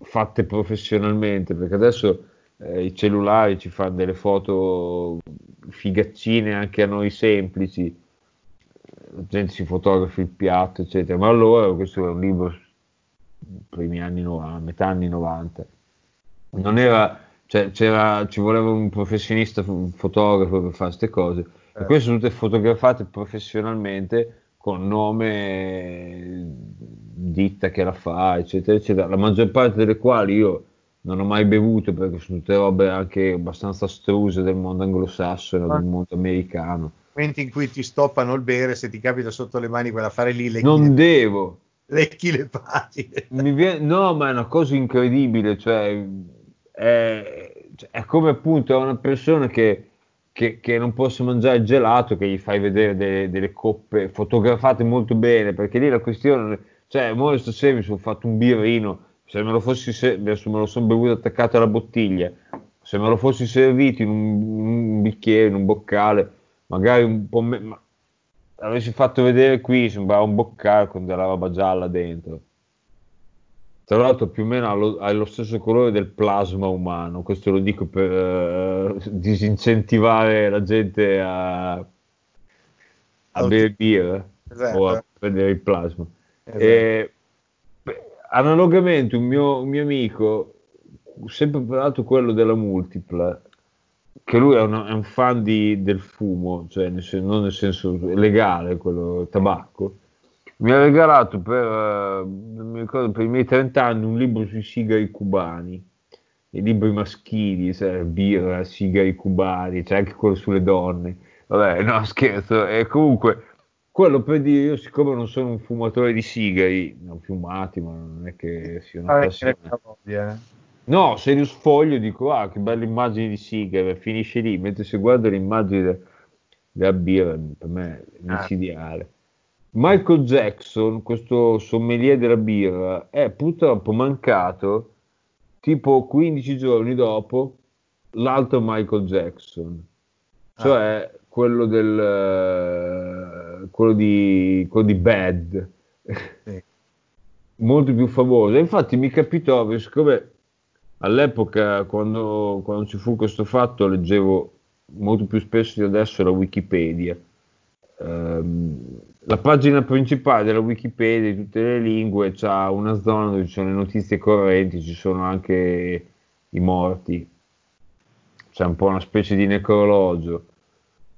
fatte professionalmente perché adesso eh, i cellulari ci fanno delle foto figaccine anche a noi semplici. La gente si fotografa il piatto, eccetera. Ma allora questo è un libro primi anni 90, metà anni 90. Non era, cioè, c'era, ci voleva un professionista, un fotografo per fare queste cose. Eh. E queste sono tutte fotografate professionalmente con nome ditta che la fa, eccetera, eccetera. La maggior parte delle quali io non ho mai bevuto perché sono tutte robe anche abbastanza struse del mondo anglosassone, ah. del mondo americano. Momenti in cui ti stoppano il bere, se ti capita sotto le mani quell'affare lì, lecchi non le, devo. Lecchi le pagine. Viene, no, ma è una cosa incredibile, cioè è, cioè, è come appunto una persona che, che, che, non possa mangiare il gelato, che gli fai vedere delle, delle coppe fotografate molto bene, perché lì la questione, cioè, molto stasera mi sono fatto un birrino se me lo fossi se- me lo sono bevuto attaccato alla bottiglia, se me lo fossi servito in un, un bicchiere, in un boccale, magari un po' me- avessi fatto vedere qui, sembrava un boccale con della roba gialla dentro. Tra l'altro più o meno ha lo, ha lo stesso colore del plasma umano, questo lo dico per uh, disincentivare la gente a, a bere birra esatto. o a prendere il plasma. Esatto. E, analogamente un mio, un mio amico, sempre parlato quello della multipla, che lui è, una, è un fan di, del fumo, cioè nel, non nel senso legale, quello tabacco, mi ha regalato per, uh, ricordo, per i miei 30 anni un libro sui sigari cubani, i libri maschili, cioè, birra, sigari cubani, c'è anche quello sulle donne. Vabbè, no, scherzo. E comunque quello per dire, io siccome non sono un fumatore di sigari, ne ho fumati, ma non è che sia una passione. No, se li sfoglio dico, ah, che belle immagini di sigari, finisce lì, mentre se guardo l'immagine della birra, per me è micidiale. Michael Jackson, questo sommelier della birra, è purtroppo mancato tipo 15 giorni dopo l'altro Michael Jackson, cioè ah quello del quello di, quello di Bad. Sì. molto più famoso. Infatti mi capitò siccome all'epoca quando, quando, ci fu questo fatto leggevo molto più spesso di adesso la Wikipedia. Um, la pagina principale della Wikipedia di tutte le lingue c'ha una zona dove ci sono le notizie correnti ci sono anche i morti. C'è un po' una specie di necrologio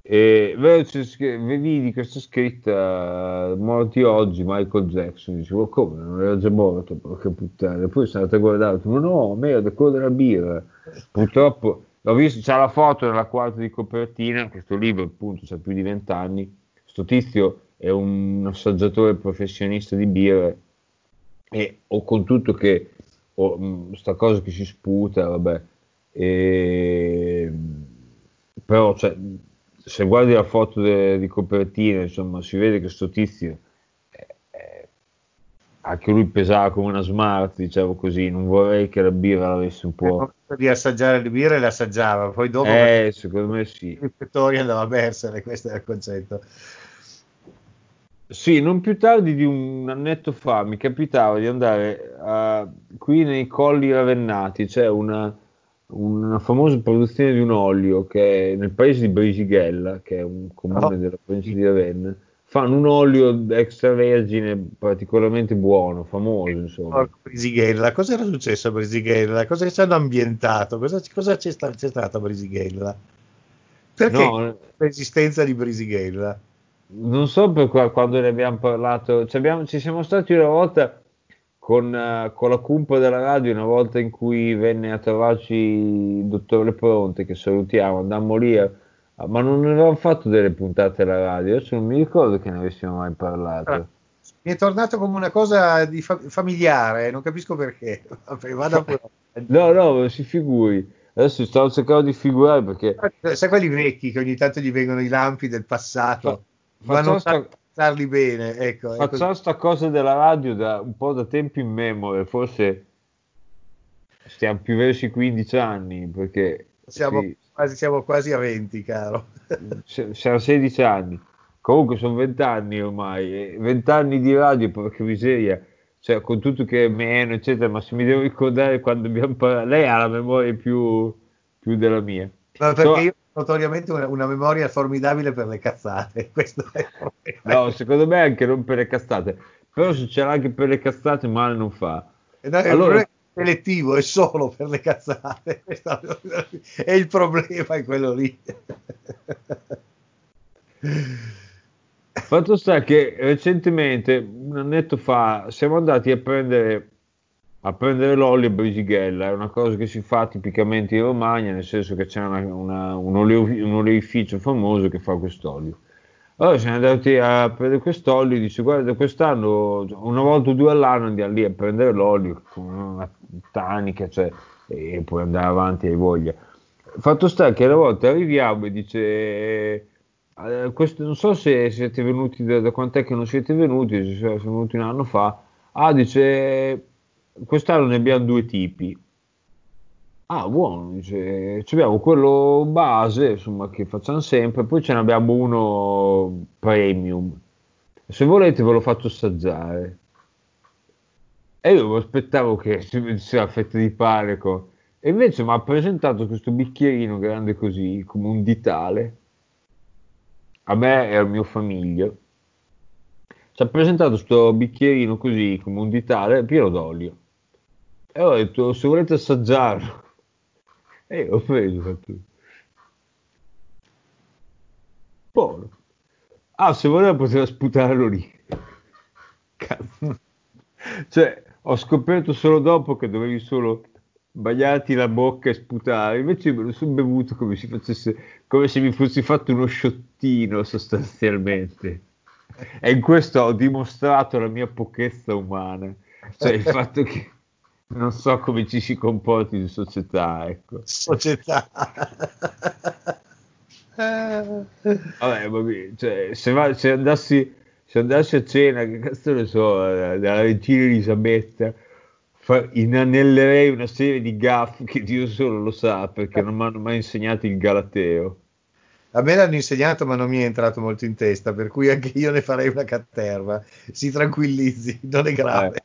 e vedi questa scritta morti oggi Michael Jackson dicevo come? Non era già morto porca puttana. Poi sono andato a guardare ma no merda quello della birra. Purtroppo l'ho visto c'è la foto nella quarta di copertina questo libro appunto c'ha più di vent'anni. Questo tizio è un assaggiatore professionista di birra e ho con tutto che ho mm, sta cosa che si sputa vabbè. E, però cioè, se guardi la foto de, di copertina, insomma, si vede che sto tizio eh, eh, anche lui pesava come una smart, diciamo così. Non vorrei che la birra l'avesse un po'. Di assaggiare le birre le assaggiava, poi dopo. Eh, secondo me sì. Il Vittorio andava a versare, questo è il concetto. Sì, non più tardi di un annetto fa mi capitava di andare a, qui nei colli ravennati, c'è cioè una una famosa produzione di un olio che nel paese di Brisighella, che è un comune oh. della provincia di Ravenna, fanno un olio extravergine particolarmente buono, famoso insomma. Oh, Brisighella, cosa era successo a Brisighella? Cosa ci hanno ambientato? Cosa, cosa c'è, sta, c'è stata a Brisighella? Perché no, l'esistenza di Brisighella? Non so per qua, quando ne abbiamo parlato, ci, abbiamo, ci siamo stati una volta con, uh, con, la cumpa della radio una volta in cui venne a trovarci il dottor Lepronte che salutiamo, andammo lì a, ma non avevamo fatto delle puntate alla radio adesso non mi ricordo che ne avessimo mai parlato. Ah, mi è tornato come una cosa di fa- familiare non capisco perché. Vado no no si figuri. Adesso stavo cercando di figurare perché sai quelli vecchi che ogni tanto gli vengono i lampi del passato Fa- ma non sta starli bene. Ecco, Facciamo questa cosa della radio da un po' da tempo in memoria, forse stiamo più verso i 15 anni, perché siamo, sì, quasi, siamo quasi a 20, caro. Siamo 16 anni. Comunque sono 20 anni ormai, 20 anni di radio, porca miseria. Cioè, con tutto che è meno, eccetera, ma se mi devo ricordare quando abbiamo parlato, lei ha la memoria più, più della mia. No, perché so, io notoriamente una, una, memoria formidabile per le cazzate. Questo è no, secondo me anche non per le cazzate, però se ce l'ha anche per le cazzate male non fa. No, allora, è selettivo, è solo per le cazzate. e il problema è quello lì. Fatto sta che recentemente, un annetto fa, siamo andati a prendere, a prendere l'olio a Brisighella, è una cosa che si fa tipicamente in Romagna, nel senso che c'è una, una, un, oleo, un oleificio famoso che fa quest'olio. Allora siamo andati a prendere quest'olio, dice guarda quest'anno una volta o due all'anno andiamo lì a prendere l'olio con una tanica cioè, e poi andare avanti hai voglia. Fatto sta che una volta arriviamo e dice eh, questo, non so se siete venuti da, da quant'è che non siete venuti, se siete venuti un anno fa. Ah, dice, quest'anno ne abbiamo due tipi. Ah, buono, dice, abbiamo quello base, insomma, che facciamo sempre, poi ce ne abbiamo uno premium. Se volete ve lo faccio assaggiare. E io mi aspettavo che si vedesse la fetta di pane. E invece mi ha presentato questo bicchierino grande così, come un ditale a me e al mio famiglio, ci ha presentato questo bicchierino così come un ditale pieno d'olio. E ho detto, se volete assaggiarlo, e io ho preso. Fatto. Buono. Ah, se voleva poteva sputarlo lì. Cazzo. Cioè, ho scoperto solo dopo che dovevi solo bagnarti la bocca e sputare, invece me lo sono bevuto come, si facesse, come se mi fossi fatto uno sciottino sostanzialmente. E in questo ho dimostrato la mia pochezza umana, cioè il fatto che non so come ci si comporti in società, ecco. Società. Vabbè, vabbè cioè, se, va, se, andassi, se andassi a cena, che cazzo ne so, dalla regina Elisabetta, inanellerei una serie di gaff che Dio solo lo sa perché non mi hanno mai insegnato il Galateo. A me l'hanno insegnato, ma non mi è entrato molto in testa, per cui anche io ne farei una caterva. Si tranquillizzi, non è grave. Eh.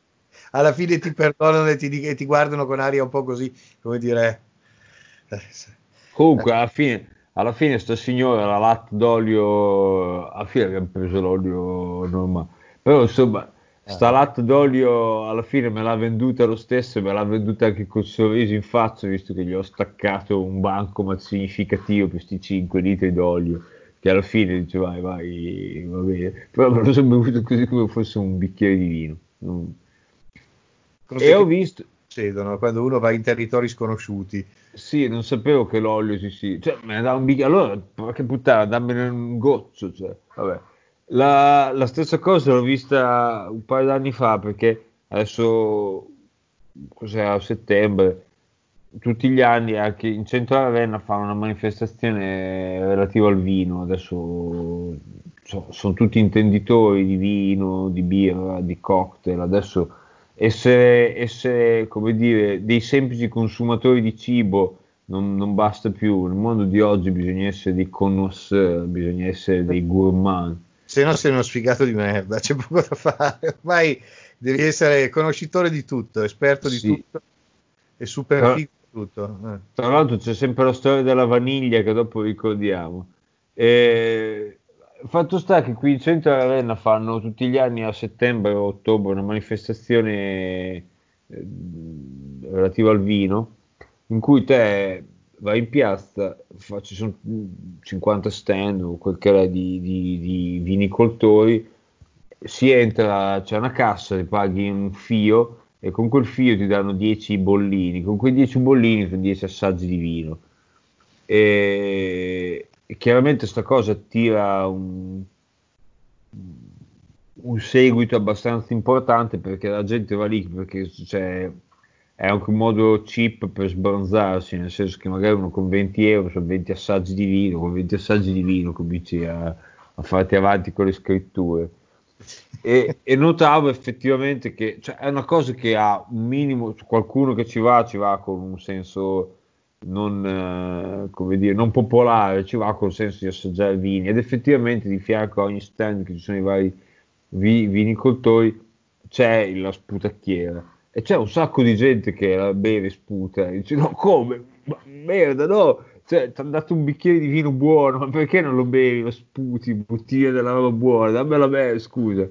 Alla fine ti perdonano e ti, e ti, guardano con aria un po' così, come dire. Eh, Comunque, alla fine, alla fine, sta signora, la latte d'olio, alla fine abbiamo preso l'olio normale. Però, insomma, Sta latte d'olio alla fine me l'ha venduta lo stesso, me l'ha venduta anche col sorriso in faccia, visto che gli ho staccato un banco ma significativo per questi 5 litri d'olio, che alla fine dice vai, vai, va bene. Però me lo sono bevuto così come fosse un bicchiere di vino. Non... E ho visto... Succedono quando uno va in territori sconosciuti. Sì, non sapevo che l'olio si... si... Cioè, me ne dà un bicchiere... Allora, che puttana, dammene un goccio, cioè, vabbè. La, la, stessa cosa l'ho vista un paio d'anni fa perché adesso, cos'era, a settembre, tutti gli anni anche in centro Ravenna fanno una manifestazione relativa al vino. Adesso so, sono tutti intenditori di vino, di birra, di cocktail. Adesso essere, essere come dire, dei semplici consumatori di cibo non, non, basta più. Nel mondo di oggi bisogna essere dei connoisseur, bisogna essere dei gourmand se no sei uno sfigato di merda, c'è poco da fare. Ormai devi essere conoscitore di tutto, esperto di sì. tutto e super tra, figo di tutto. Eh. Tra l'altro c'è sempre la storia della vaniglia che dopo ricordiamo. E, fatto sta che qui in centro Arena fanno tutti gli anni a settembre o ottobre una manifestazione eh, relativa al vino in cui te vai in piazza, ci sono 50 stand o quel che è di, di, di vinicoltori, si entra, c'è una cassa, ti paghi un fio e con quel fio ti danno 10 bollini, con quei 10 bollini sono 10 assaggi di vino. E, e chiaramente questa cosa attira un, un seguito abbastanza importante perché la gente va lì perché c'è è anche un modo cheap per sbronzarsi, nel senso che magari uno con 20 euro sono 20 assaggi di vino, con 20 assaggi di vino cominci a, a farti avanti con le scritture. E, e, notavo effettivamente che cioè, è una cosa che ha un minimo, qualcuno che ci va, ci va con un senso non, eh, dire, non popolare, ci va con il senso di assaggiare vini. Ed effettivamente di fianco a ogni stand che ci sono i vari vi, vinicoltori c'è la sputacchiera. E c'è un sacco di gente che la beve sputa. E dice no come? Ma merda no! Cioè ti hanno dato un bicchiere di vino buono ma perché non lo bevi? Lo sputi bottiglia della roba buona dammela me scusa.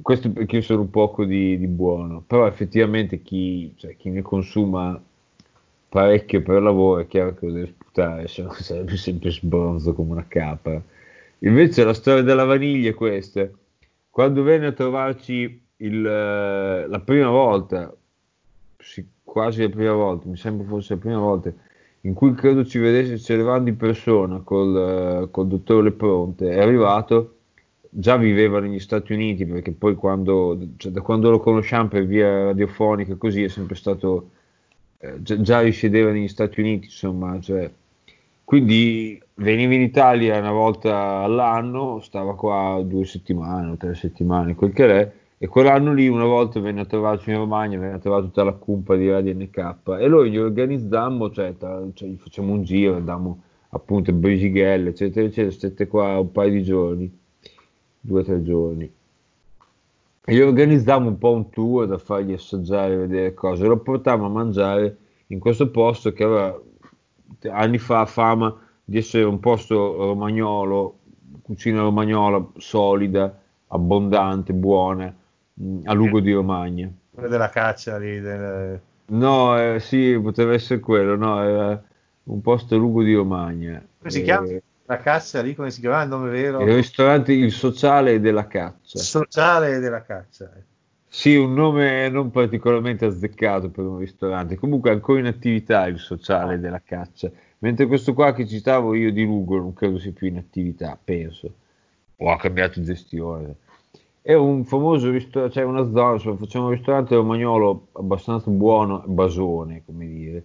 Questo perché io sono un poco di, di buono, però effettivamente chi, cioè, chi, ne consuma parecchio per lavoro è chiaro che lo deve sputare, se no sarebbe sempre sbronzo come una capra. Invece la storia della vaniglia è questa. Quando venne a trovarci il, la prima volta, quasi la prima volta, mi sembra fosse la prima volta, in cui credo ci vedesse Cervando in persona col, col dottor Lepronte, è arrivato già viveva negli Stati Uniti perché poi quando, cioè, da quando lo conosciamo per via radiofonica così è sempre stato eh, già, risiedeva negli Stati Uniti insomma cioè, quindi veniva in Italia una volta all'anno stava qua due settimane o tre settimane quel che è e quell'anno lì una volta venne a trovarci in Romagna venne a trovare tutta la cumpa di Radio NK e noi gli organizzammo cioè, tra, cioè gli facciamo un giro andammo appunto a Brisighella eccetera eccetera stette qua un paio di giorni due o tre giorni. E gli organizzavamo un po' un tour da fargli assaggiare, vedere cose. Lo portavamo a mangiare in questo posto che aveva anni fa fama di essere un posto romagnolo, cucina romagnola solida, abbondante, buona, mm, a Lugo di Romagna. Quello della caccia lì. Del... No, eh, sì, poteva essere quello, no, era un posto a Lugo di Romagna. Come si chiama? La caccia lì, come si chiama il nome vero? Il ristorante Il Sociale della Caccia. Sociale della Caccia. Sì, un nome non particolarmente azzeccato per un ristorante, comunque ancora in attività il Sociale della Caccia, mentre questo qua che citavo io di Lugo non credo sia più in attività, penso, o ha cambiato gestione. È un famoso ristorante, cioè una zona, facciamo un ristorante romagnolo abbastanza buono, basone, come dire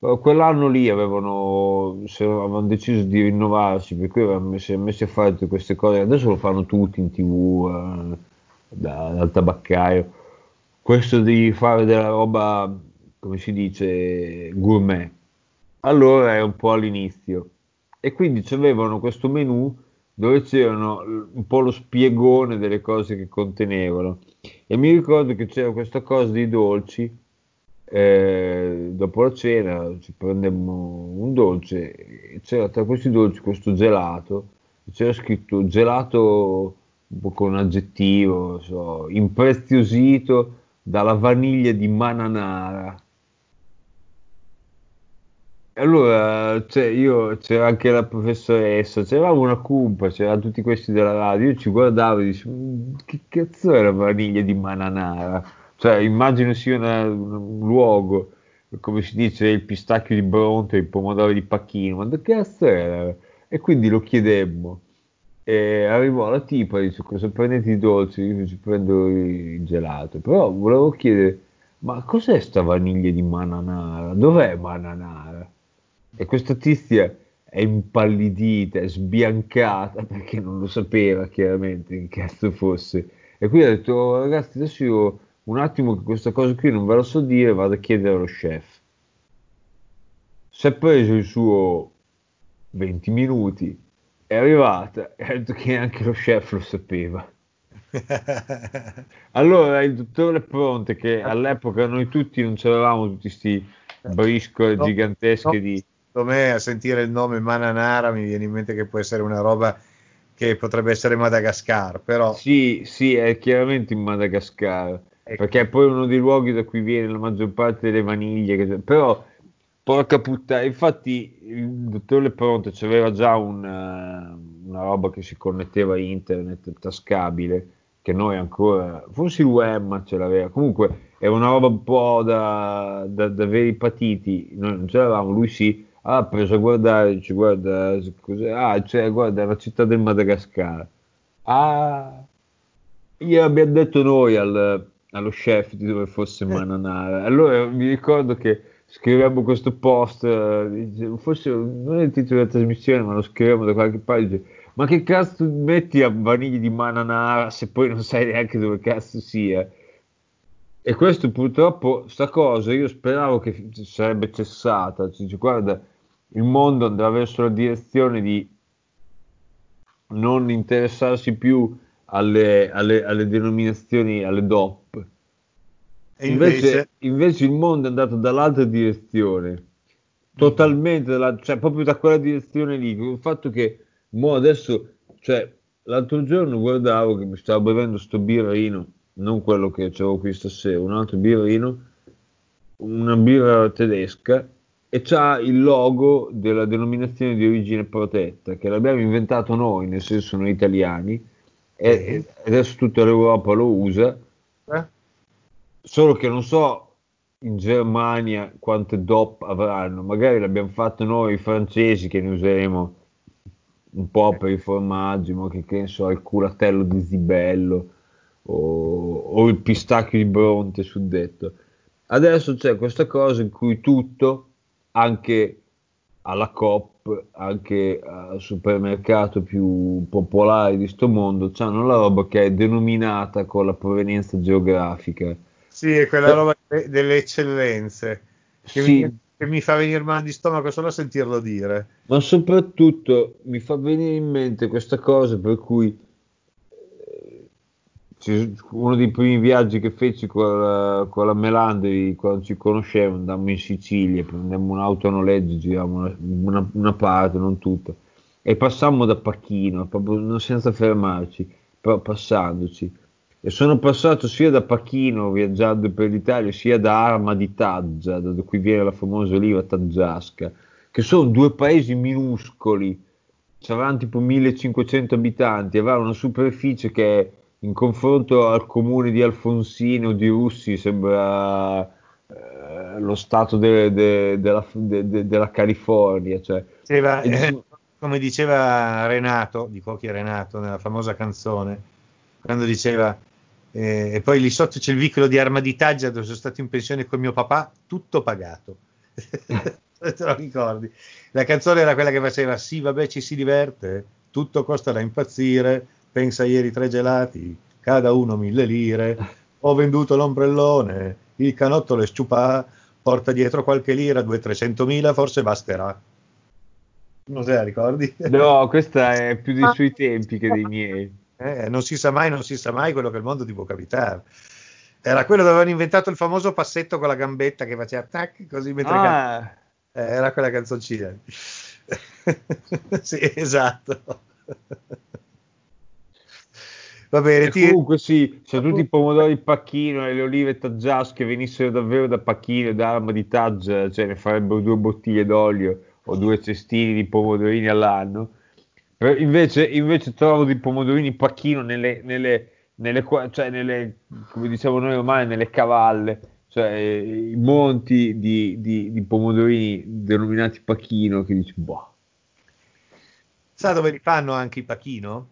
Quell'anno lì avevano, avevano, deciso di rinnovarsi, per cui avevano messi, messi, a fare tutte queste cose. Adesso lo fanno tutti in tv, eh, da, dal tabaccaio. Questo di fare della roba, come si dice, gourmet. Allora è un po' all'inizio. E quindi avevano questo menù dove c'erano un po' lo spiegone delle cose che contenevano. E mi ricordo che c'era questa cosa dei dolci eh, dopo la cena ci prendemmo un dolce e c'era tra questi dolci questo gelato c'era scritto gelato con un aggettivo so, impreziosito dalla vaniglia di Mananara. Allora cioè, io c'era anche la professoressa c'eravamo una cumpa c'erano tutti questi della radio io ci guardavo e dicevo mm, che cazzo è la vaniglia di Mananara cioè, immagino sia una, un luogo, come si dice, il pistacchio di Bronte, il pomodoro di Pacchino, ma che cazzo era? E quindi lo chiedemmo. E arrivò la tipa dice, cosa prendete i dolci? Io ci prendo il gelato. Però volevo chiedere, ma cos'è sta vaniglia di Mananara? Dov'è Mananara? E questa tizia è impallidita, è sbiancata, perché non lo sapeva chiaramente che cazzo fosse. E quindi ha detto, oh, ragazzi, adesso io un attimo che questa cosa qui non ve la so dire, vado a chiedere allo chef. Si è preso il suo 20 minuti, è arrivata e ha detto che anche lo chef lo sapeva. allora il dottore Pronte, che all'epoca noi tutti non c'eravamo tutti questi briscole no, gigantesche no, di... Me a sentire il nome Mananara mi viene in mente che può essere una roba che potrebbe essere Madagascar, però... Sì, sì, è chiaramente in Madagascar. Ecco. Perché è poi uno dei luoghi da cui viene la maggior parte delle vaniglie. Che... Però, porca puttana, infatti il dottor Lepronte aveva già una, una roba che si connetteva a internet tascabile, che noi ancora, forse il web ce l'aveva, comunque è una roba un po' da, da, da veri patiti, noi non ce l'avevamo, lui sì, ha preso a guardare, dice guarda, cos'è? ah, cioè, guarda, è la città del Madagascar. Ah, gli abbiamo detto noi al, allo chef di dove fosse eh. Mananara. Allora mi ricordo che scrivemmo questo post, eh, forse non è il titolo della trasmissione, ma lo scrivemmo da qualche parte. Ma che cazzo metti a vaniglia di Mananara se poi non sai neanche dove cazzo sia? E questo purtroppo, sta cosa, io speravo che sarebbe cessata. Cioè, guarda, il mondo andrà verso la direzione di non interessarsi più alle, alle, alle denominazioni, alle DOP. E invece, invece, invece, il mondo è andato dall'altra direzione, totalmente, dalla, cioè proprio da quella direzione lì, con il fatto che mo adesso, cioè, l'altro giorno guardavo che mi stavo bevendo sto birrino, non quello che avevo qui stasera, un altro birrino, una birra tedesca e c'ha il logo della denominazione di origine protetta che l'abbiamo inventato noi, nel senso noi italiani, e adesso tutta l'Europa lo usa. Eh? Solo che non so in Germania quante DOP avranno, magari l'abbiamo fatto noi i francesi che ne useremo un po' per i formaggi, ma che, che so, il culatello di Zibello o, o il pistacchio di Bronte suddetto. Adesso c'è questa cosa in cui tutto, anche alla COP, anche al supermercato più popolare di sto mondo, hanno la roba che è denominata con la provenienza geografica. Sì, è quella roba delle eccellenze. Che sì. mi che mi fa venire mal di stomaco solo a sentirlo dire. Ma soprattutto mi fa venire in mente questa cosa per cui eh, uno dei primi viaggi che feci con con la Melandri quando ci conoscevamo andammo in Sicilia, prendemmo un'auto a noleggio, giravamo una, una, una parte, non tutta, e passammo da Pacchino, proprio senza fermarci, però passandoci. E sono passato sia da Pachino viaggiando per l'Italia sia da Arma di Taggia, da cui viene la famosa oliva taggiasca, che sono due paesi minuscoli, avranno tipo 1500 abitanti, avranno una superficie che in confronto al comune di Alfonsino di Russi sembra eh, lo stato de, de, de, della, della, California. Cioè. Diceva, eh, come diceva Renato, di Cocchi Renato nella famosa canzone, quando diceva eh, e poi lì sotto c'è il vicolo di Armaditaggia dove sono stato in pensione con mio papà, tutto pagato. Te lo ricordi? La canzone era quella che faceva: Sì, vabbè, ci si diverte, tutto costa da impazzire. Pensa ieri tre gelati, cada uno mille lire. Ho venduto l'ombrellone, il canotto le sciupà, porta dietro qualche lira, 200-300 mila, forse basterà. Non se la ricordi? No, questa è più dei suoi tempi che dei miei. Eh, non si sa mai, non si sa mai quello che il mondo ti può capitare. Era quello dove avevano inventato il famoso passetto con la gambetta che faceva tac, così mentre ah. can... eh, era quella canzoncina. sì, esatto. Va bene, ti... comunque sì, se tutti i pomodori pacchino e le olive taggiasche venissero davvero da pacchino e da arma di taggia, cioè ne farebbero due bottiglie d'olio o due cestini di pomodorini all'anno Invece, invece trovo dei pomodorini pacchino nelle, nelle, nelle, cioè nelle, come diciamo noi ormai, nelle cavalle, cioè i monti di, di, di pomodorini denominati pacchino che dici, boh. Sa dove li fanno anche i pacchino?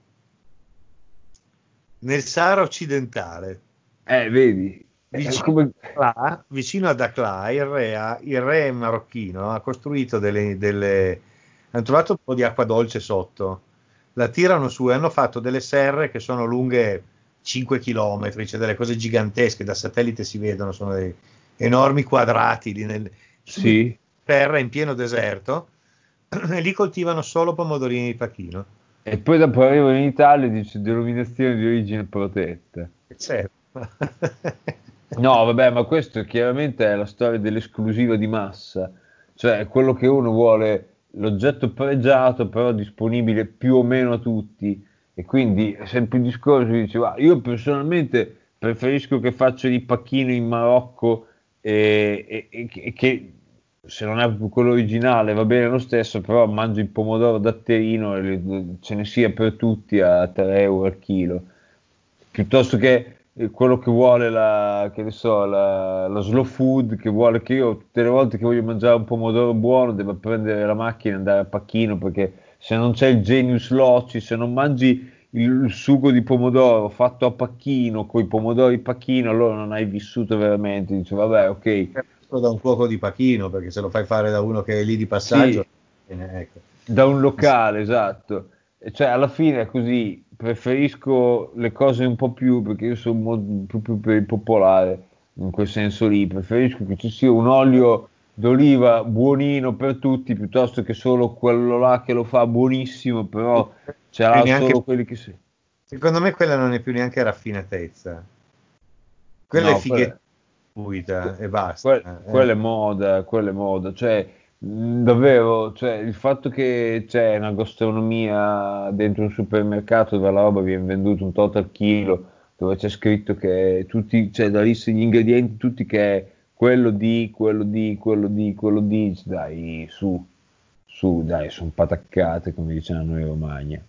Nel Sahara occidentale. Eh, vedi. Vicino, come... Là, vicino ad Akla, il re, il re marocchino ha costruito delle, delle hanno trovato un po' di acqua dolce sotto, la tirano su e hanno fatto delle serre che sono lunghe 5 km, cioè delle cose gigantesche, da satellite si vedono, sono dei enormi quadrati lì nel, sì. terra in pieno deserto e lì coltivano solo pomodorini di pachino. E poi dopo arrivano in Italia e dice denominazione di origine protetta. Certo. no, vabbè, ma questo chiaramente è la storia dell'esclusiva di massa, cioè quello che uno vuole l'oggetto pregiato però disponibile più o meno a tutti e quindi è sempre il discorso diceva io personalmente preferisco che faccia di pacchino in Marocco e, e, e, che se non è quello originale va bene lo stesso però mangio il pomodoro datterino e ce ne sia per tutti a 3 euro al chilo piuttosto che quello che vuole la, che so, la, la, slow food, che vuole che io tutte le volte che voglio mangiare un pomodoro buono devo prendere la macchina e andare a pacchino perché se non c'è il genius loci, se non mangi il, sugo di pomodoro fatto a pacchino con i pomodori pacchino, allora non hai vissuto veramente. Dice vabbè, ok. Da un fuoco di pacchino perché se lo fai fare da uno che è lì di passaggio, sì, ecco. da un locale, esatto. Cioè alla fine è così preferisco le cose un po' più perché io sono più per il popolare in quel senso lì preferisco che ci sia un olio d'oliva buonino per tutti piuttosto che solo quello là che lo fa buonissimo però ce l'ha neanche, solo quelli che si secondo me quella non è più neanche raffinatezza quella no, è fighetta quella, e basta quella, eh. quella è moda quella è moda cioè davvero, cioè il fatto che c'è una gastronomia dentro un supermercato dove la roba viene venduta un tot al chilo, dove c'è scritto che tutti, cioè la lista degli ingredienti, tutti che è quello di, quello di, quello di, quello di, dai, su, su, dai, sono pataccate, come dicevano noi romagna.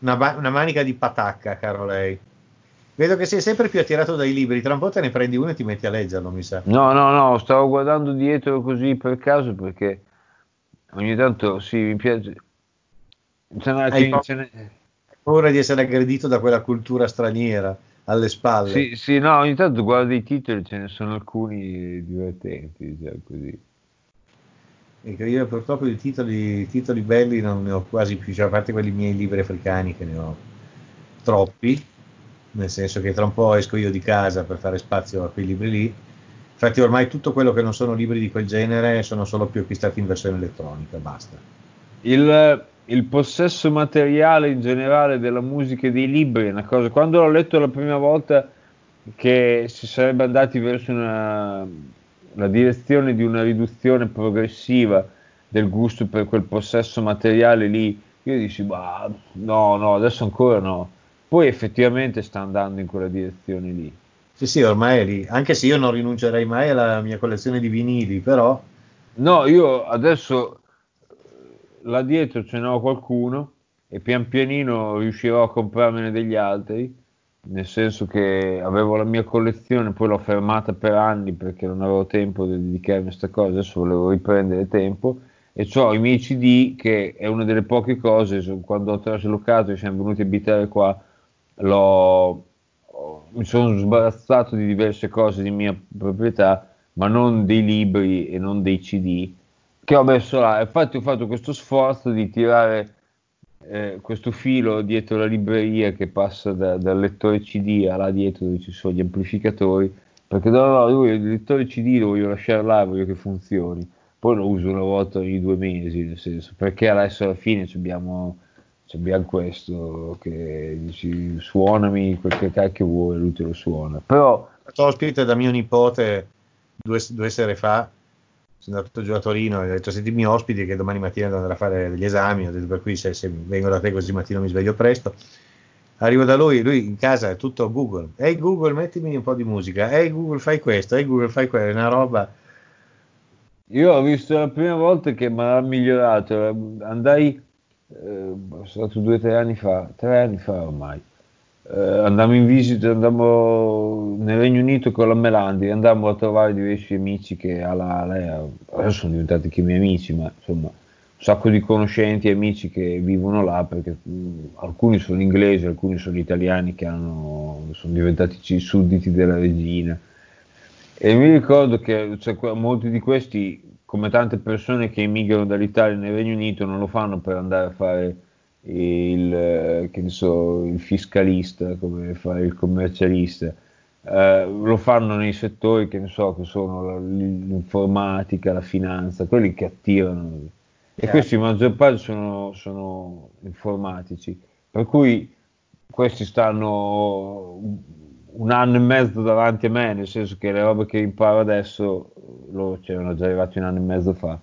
Una, una manica di patacca, caro lei. Vedo che sei sempre più attirato dai libri, tra un po' te ne prendi uno e ti metti a leggerlo, mi sa. No, no, no, stavo guardando dietro così per caso perché ogni tanto sì, mi piace. Hai paura di essere aggredito da quella cultura straniera alle spalle. Sì, sì, no, ogni tanto guardo i titoli, ce ne sono alcuni divertenti, diciamo così. Ecco, io purtroppo i titoli, titoli belli non ne ho quasi più, cioè, a parte quelli miei libri africani che ne ho troppi nel senso che tra un po' esco io di casa per fare spazio a quei libri lì. Infatti ormai tutto quello che non sono libri di quel genere sono solo più acquistati in versione elettronica, basta. Il, il possesso materiale in generale della musica e dei libri è una cosa, quando l'ho letto la prima volta che si sarebbe andati verso una, la direzione di una riduzione progressiva del gusto per quel possesso materiale lì, io dici, bah, no, no, adesso ancora no poi effettivamente sta andando in quella direzione lì. Sì, sì, ormai è lì, anche se io non rinuncerei mai alla mia collezione di vinili, però... No, io adesso là dietro ce n'ho qualcuno e pian pianino riuscirò a comprarmene degli altri, nel senso che avevo la mia collezione, poi l'ho fermata per anni perché non avevo tempo di dedicarmi a questa cosa, adesso volevo riprendere tempo e ho i miei CD che è una delle poche cose, quando ho traslocato e siamo venuti a abitare qua, l'ho, mi sono sbarazzato di diverse cose di mia proprietà, ma non dei libri e non dei CD che ho messo là. Infatti ho fatto questo sforzo di tirare eh, questo filo dietro la libreria che passa da, dal lettore CD a là dietro dove ci sono gli amplificatori, perché no, no, lui, il lettore CD lo voglio lasciare là, voglio che funzioni. Poi lo uso una volta ogni due mesi, nel senso, perché adesso alla fine abbiamo abbiamo questo che dici suonami quel che cacchio vuoi, lui te lo suona. Però ospite da mio nipote due, due sere fa, sono andato giù a Torino e ho detto sentimi ospiti che domani mattina devo andare a fare degli esami, ho detto per cui se, se vengo da te così mattina mi sveglio presto. Arrivo da lui, lui in casa è tutto Google. Ehi hey Google, mettimi un po' di musica. Ehi hey Google, fai questo. Ehi hey Google, fai quello. È una roba. Io ho visto la prima volta che mi ha migliorato. Andai eh, è stato due o tre anni fa, tre anni fa ormai. Eh, andammo in visita, andammo nel Regno Unito con la Melandi, andammo a trovare diversi amici che alla, lei, adesso sono diventati anche miei amici, ma insomma un sacco di conoscenti e amici che vivono là perché mh, mm, alcuni sono inglesi, alcuni sono italiani che hanno, sono diventati sudditi della regina. E mi ricordo che cioè, molti di questi come tante persone che emigrano dall'Italia nel Regno Unito non lo fanno per andare a fare il, eh, so, il fiscalista, come fare il commercialista, eh, lo fanno nei settori che, so, che sono l'informatica, la finanza, quelli che attirano. E certo. questi in maggior parte sono, sono informatici, per cui questi stanno un anno e mezzo davanti a me, nel senso che le robe che imparo adesso loro c'erano già arrivati un anno e mezzo fa.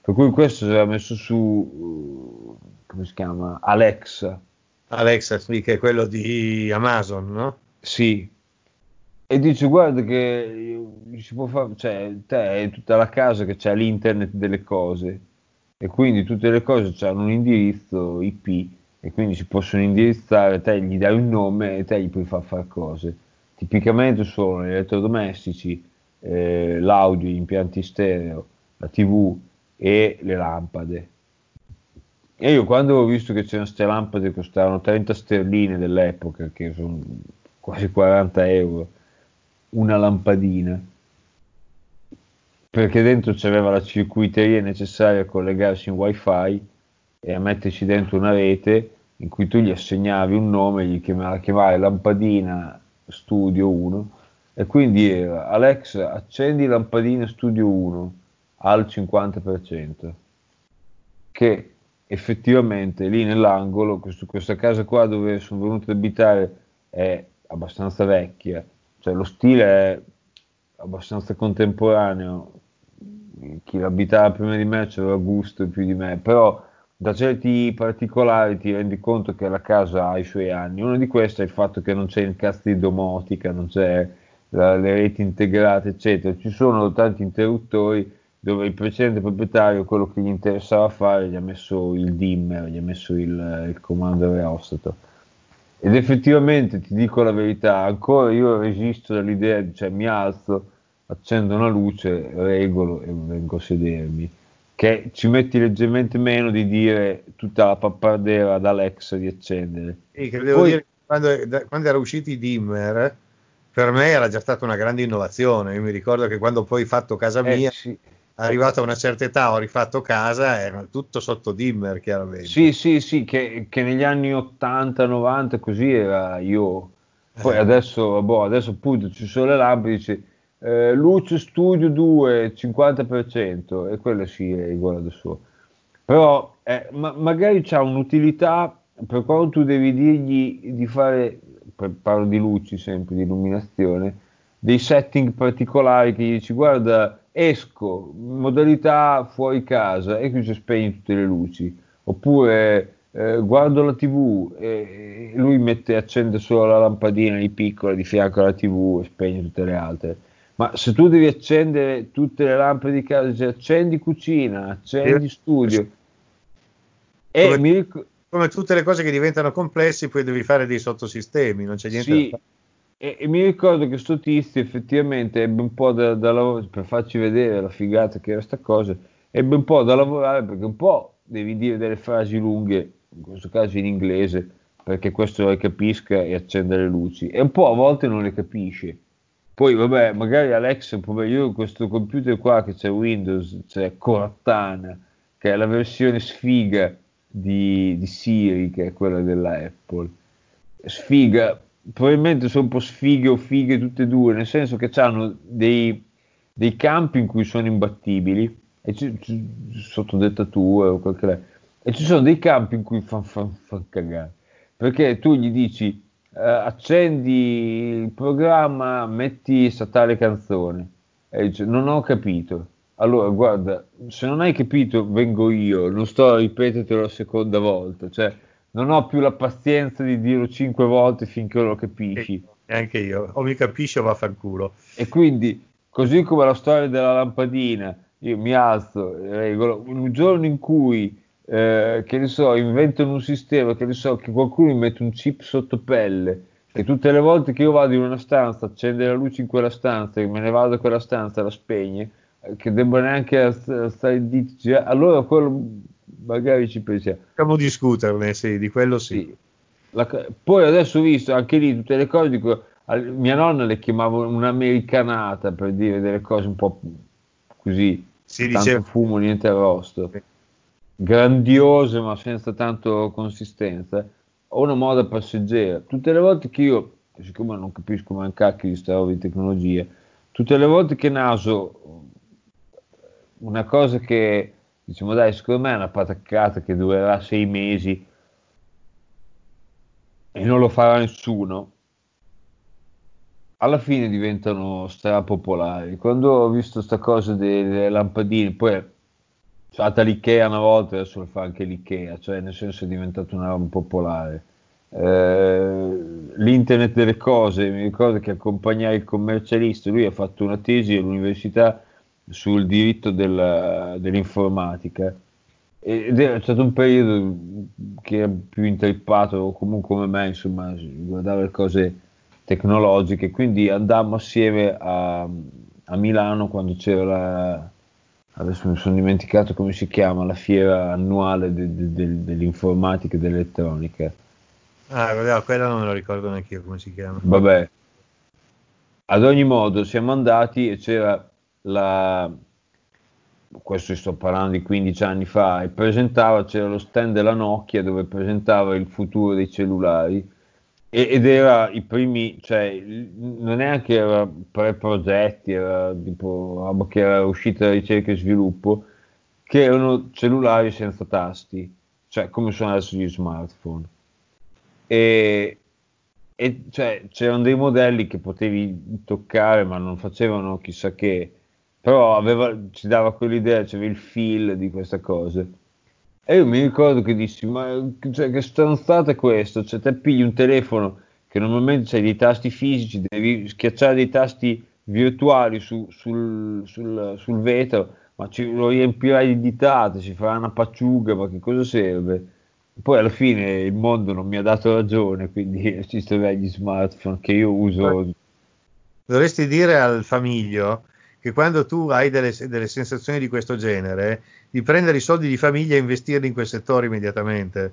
Per cui questo si era messo su, uh, come si chiama? Alexa. Alexa, sì, che è quello di Amazon, no? Sì. E dice, guarda che si può fare, cioè, te hai tutta la casa che c'è l'internet delle cose e quindi tutte le cose hanno un indirizzo IP e quindi si possono indirizzare, te gli dai un nome e te gli puoi far fare cose tipicamente sono gli elettrodomestici, eh, l'audio, gli impianti stereo, la tv e le lampade. E io quando ho visto che c'erano queste lampade che costavano 30 sterline dell'epoca, che sono quasi 40 euro, una lampadina, perché dentro c'aveva la circuiteria necessaria a collegarsi in wifi e a metterci dentro una rete in cui tu gli assegnavi un nome, gli chiamavi, chiamavi lampadina Studio 1 e quindi era Alex accendi lampadina Studio 1 al 50% che effettivamente lì nell'angolo questo, questa casa qua dove sono venuto ad abitare è abbastanza vecchia cioè lo stile è abbastanza contemporaneo chi l'abitava prima di me c'era gusto più di me, però da certi particolari ti rendi conto che la casa ha i suoi anni. Uno di questi è il fatto che non c'è il cast di domotica, non c'è la, le reti integrate, eccetera. Ci sono tanti interruttori dove il precedente proprietario, quello che gli interessava fare, gli ha messo il dimmer, gli ha messo il, il comando reostato. Ed effettivamente, ti dico la verità, ancora io resisto dall'idea, cioè mi alzo, accendo una luce, regolo e vengo a sedermi che ci metti leggermente meno di dire tutta la pappardera ad Alexa di accendere. Sì, credevo Poi, dire quando, quando erano usciti i dimmer, per me era già stata una grande innovazione. Io mi ricordo che quando poi ho fatto casa eh, mia, eh, sì. arrivato a una certa età, ho rifatto casa, era tutto sotto dimmer, chiaramente. Sì, sì, sì, che, che negli anni 80, 90 così era io. Poi eh. adesso, boh, adesso appunto ci sono le lampe, dici eh, luce studio 2 50% e quello si regola da solo però eh, ma, magari c'ha un'utilità per quando tu devi dirgli di fare parlo di luci sempre di illuminazione dei setting particolari che gli dici guarda esco modalità fuori casa e qui si spegni tutte le luci oppure eh, guardo la tv e lui mette accende solo la lampadina di piccola di fianco alla tv e spegne tutte le altre ma se tu devi accendere tutte le lampe di casa, cioè accendi cucina, accendi studio. E mi ric- come tutte le cose che diventano complesse, poi devi fare dei sottosistemi, non c'è niente sì, da fare. E, e, mi ricordo che sto tizio effettivamente ebbe un po' da, da lavorare, per farci vedere la figata che era sta cosa, ebbe un po' da lavorare perché un po' devi dire delle frasi lunghe, in questo caso in inglese, perché questo le capisca e accenda le luci, e un po' a volte non le capisce. Poi, vabbè, magari Alex, io questo computer qua che c'è Windows, c'è Cortana, che è la versione sfiga di, di Siri, che è quella della Apple. Sfiga, probabilmente sono un po' sfighe o fighe tutte e due, nel senso che hanno dei, dei campi in cui sono imbattibili, e ci, ci, sotto dettatura o quel che e ci sono dei campi in cui fanno fan, fan cagare, perché tu gli dici eh, accendi il programma, metti statale canzone. E dice, non ho capito. Allora, guarda, se non hai capito, vengo io, non sto a ripetertelo la seconda volta. Cioè, non ho più la pazienza di dirlo cinque volte finché lo capisci. E anche io, o mi capisci o vaffanculo. E quindi, così come la storia della lampadina, io mi alzo, regolo, un giorno in cui eh, che ne so, inventano un sistema, che ne so, che qualcuno mi mette un chip sotto pelle, che tutte le volte che io vado in una stanza, accende la luce in quella stanza, e me ne vado da quella stanza, la spegne, che debba neanche stare di cioè, allora quello magari ci pensiamo. Possiamo discuterne, sì, di quello sì. sì. La, poi adesso ho visto anche lì tutte le cose, dico, mia nonna le chiamavo un'americanata per dire delle cose un po' così, si tanto dice... fumo, niente arrosto. Grandiose ma senza tanto consistenza, o una moda passeggera. Tutte le volte che io, siccome non capisco cacchio di sta roba di tecnologia, tutte le volte che naso una cosa che diciamo dai, secondo me è una pataccata che durerà sei mesi e non lo farà nessuno, alla fine diventano strapopolari. Quando ho visto sta cosa delle lampadine, poi fatta l'IKEA una volta, adesso lo fa anche l'IKEA, cioè nel senso è diventato una roba popolare. Eh, l'internet delle cose, mi ricordo che accompagnai il commercialista, lui ha fatto una tesi all'università sul diritto della, dell'informatica ed è stato un periodo che era più intrippato comunque come me, insomma, guardava le cose tecnologiche, quindi andammo assieme a, a Milano quando c'era la adesso mi sono dimenticato come si chiama, la fiera annuale de, de, de, dell'informatica e dell'elettronica. Ah, vabbè, quella non me lo ricordo neanche io come si chiama. Vabbè, ad ogni modo siamo andati e c'era la, questo sto parlando di 15 anni fa, e presentava, c'era lo stand della Nokia dove presentava il futuro dei cellulari ed era i primi, cioè non è che era pre-progetti, era tipo roba che era uscita da ricerca e sviluppo, che erano cellulari senza tasti, cioè come sono adesso gli smartphone. E, e cioè, c'erano dei modelli che potevi toccare ma non facevano chissà che, però aveva, ci dava quell'idea, c'era il feel di questa cosa. E io mi ricordo che dissi, ma cioè, che stronzata è questo? Cioè, te pigli un telefono che normalmente c'hai dei tasti fisici, devi schiacciare dei tasti virtuali su, sul, sul, sul, vetro, ma ci, lo riempirai di ditate, ci farà una pacciuga, ma che cosa serve? Poi alla fine il mondo non mi ha dato ragione, quindi ci sono gli smartphone che io uso. Dovresti dire al famiglio che quando tu hai delle, delle sensazioni di questo genere, di prendere i soldi di famiglia e investirli in quel settore immediatamente.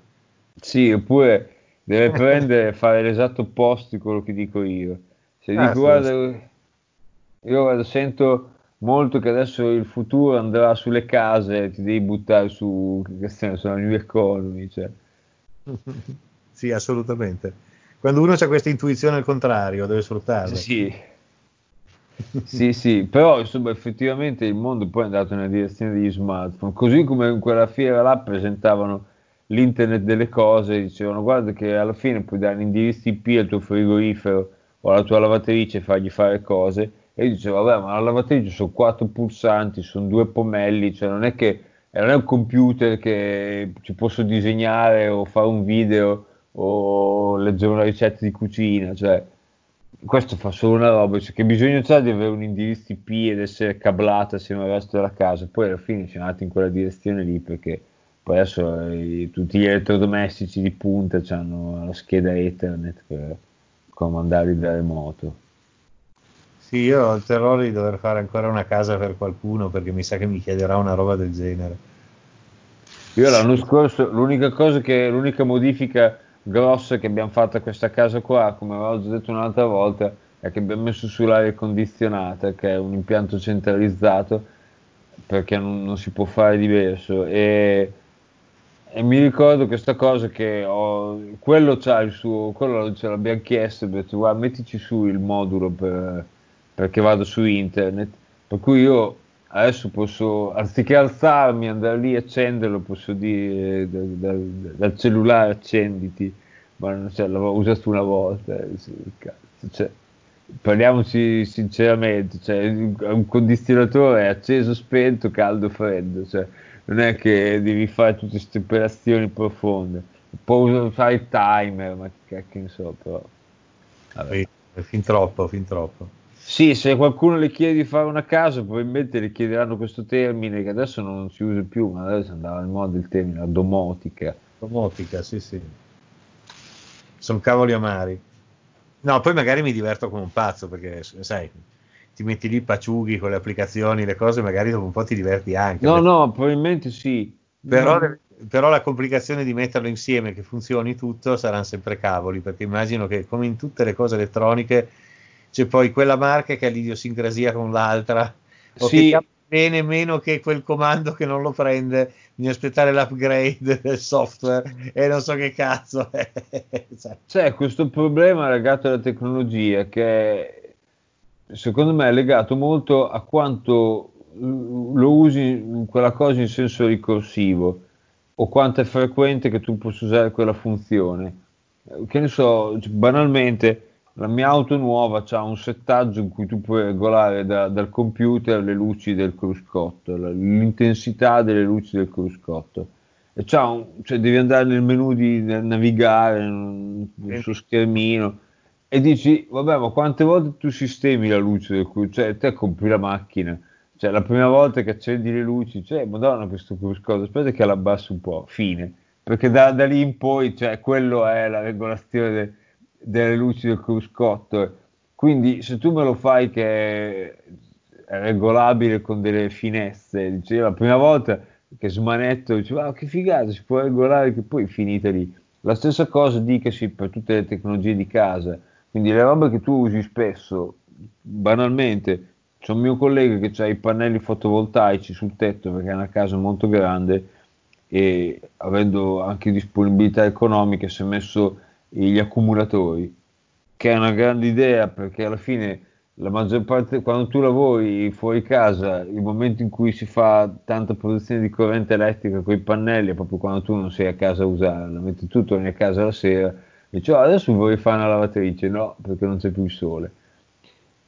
Sì, oppure deve prendere e fare l'esatto opposto di quello che dico io. Se ah, dico, guarda, io guarda, sento molto che adesso il futuro andrà sulle case ti devi buttare su sulla new economy. Cioè. sì, assolutamente. Quando uno ha questa intuizione al contrario, deve sfruttarla. Sì. Sì, sì, però insomma effettivamente il mondo poi è andato nella direzione degli smartphone, così come in quella fiera là presentavano l'internet delle cose, dicevano guarda che alla fine puoi dare l'indirizzo IP al tuo frigorifero o alla tua lavatrice e fargli fare cose, e io dicevo vabbè ma la lavatrice sono quattro pulsanti, sono due pomelli, cioè non è che non è un computer che ci posso disegnare o fare un video o leggere una ricetta di cucina, cioè questo fa solo una roba, cioè che bisogno c'è di avere un indirizzo IP ed essere cablato assieme al resto della casa, poi alla fine siamo andati in quella direzione lì perché poi adesso eh, tutti gli elettrodomestici di punta hanno la scheda Ethernet per comandarli da remoto. Sì, io ho il terrore di dover fare ancora una casa per qualcuno perché mi sa che mi chiederà una roba del genere. Io l'anno scorso, l'unica cosa che, l'unica modifica grossa che abbiamo fatto questa casa qua, come avevo già detto un'altra volta, è che abbiamo messo sull'aria condizionata, che è un impianto centralizzato, perché non, non si può fare diverso. E, e, mi ricordo questa cosa che ho, quello c'ha il suo, quello ce l'abbiamo chiesto, ho detto guarda mettici su il modulo per, perché vado su internet, per cui io adesso posso, anziché alzarmi, andare lì, accenderlo, posso dire dal, dal, dal cellulare accenditi, ma cioè, l'avevo usato una volta, eh, cioè, parliamoci sinceramente, cioè, un condizionatore è acceso, spento, caldo, freddo, cioè, non è che devi fare tutte queste operazioni profonde, puoi fare il timer, ma che cacchio ne so, però... Vabbè. Fin troppo, fin troppo. Sì, se qualcuno le chiede di fare una casa, probabilmente le chiederanno questo termine che adesso non si usa più, ma adesso andava in moda il termine, la domotica. Domotica, sì, sì. Sono cavoli amari. No, poi magari mi diverto come un pazzo, perché sai, ti metti lì pacciughi con le applicazioni, le cose, magari dopo un po' ti diverti anche. No, perché... no, probabilmente sì. Però, no. però, la complicazione di metterlo insieme, che funzioni tutto, saranno sempre cavoli, perché immagino che come in tutte le cose elettroniche c'è poi quella marca che ha l'idiosincrasia con l'altra, o sì. che bene meno che quel comando che non lo prende, bisogna aspettare l'upgrade del software e non so che cazzo è. C'è questo problema legato alla tecnologia che secondo me è legato molto a quanto lo usi quella cosa in senso ricorsivo o quanto è frequente che tu possa usare quella funzione. Che ne so, banalmente la mia auto nuova ha un settaggio in cui tu puoi regolare da, dal computer le luci del cruscotto, l'intensità delle luci del cruscotto. E un, cioè devi andare nel menu di navigare nel suo schermino e dici, vabbè, ma quante volte tu sistemi la luce del cruscotto? Cioè, te compri la macchina, cioè la prima volta che accendi le luci, cioè, madonna, questo cruscotto, aspetta che l'abbasso un po', fine. Perché da, da lì in poi, cioè, quello è la regolazione del delle luci del cruscotto. Quindi se tu me lo fai che è regolabile con delle finestre, dicevo, la prima volta che smanetto, dicevo, ah, che figata, si può regolare che poi finita lì. La stessa cosa dicasi per tutte le tecnologie di casa, quindi le robe che tu usi spesso, banalmente, c'è un mio collega che ha i pannelli fotovoltaici sul tetto perché è una casa molto grande e avendo anche disponibilità economiche si è messo gli accumulatori, che è una grande idea perché alla fine la maggior parte, quando tu lavori fuori casa, il momento in cui si fa tanta produzione di corrente elettrica con i pannelli è proprio quando tu non sei a casa a usarla, mentre tu torni a casa la sera e dici oh, adesso vorrei fare una lavatrice, no, perché non c'è più il sole.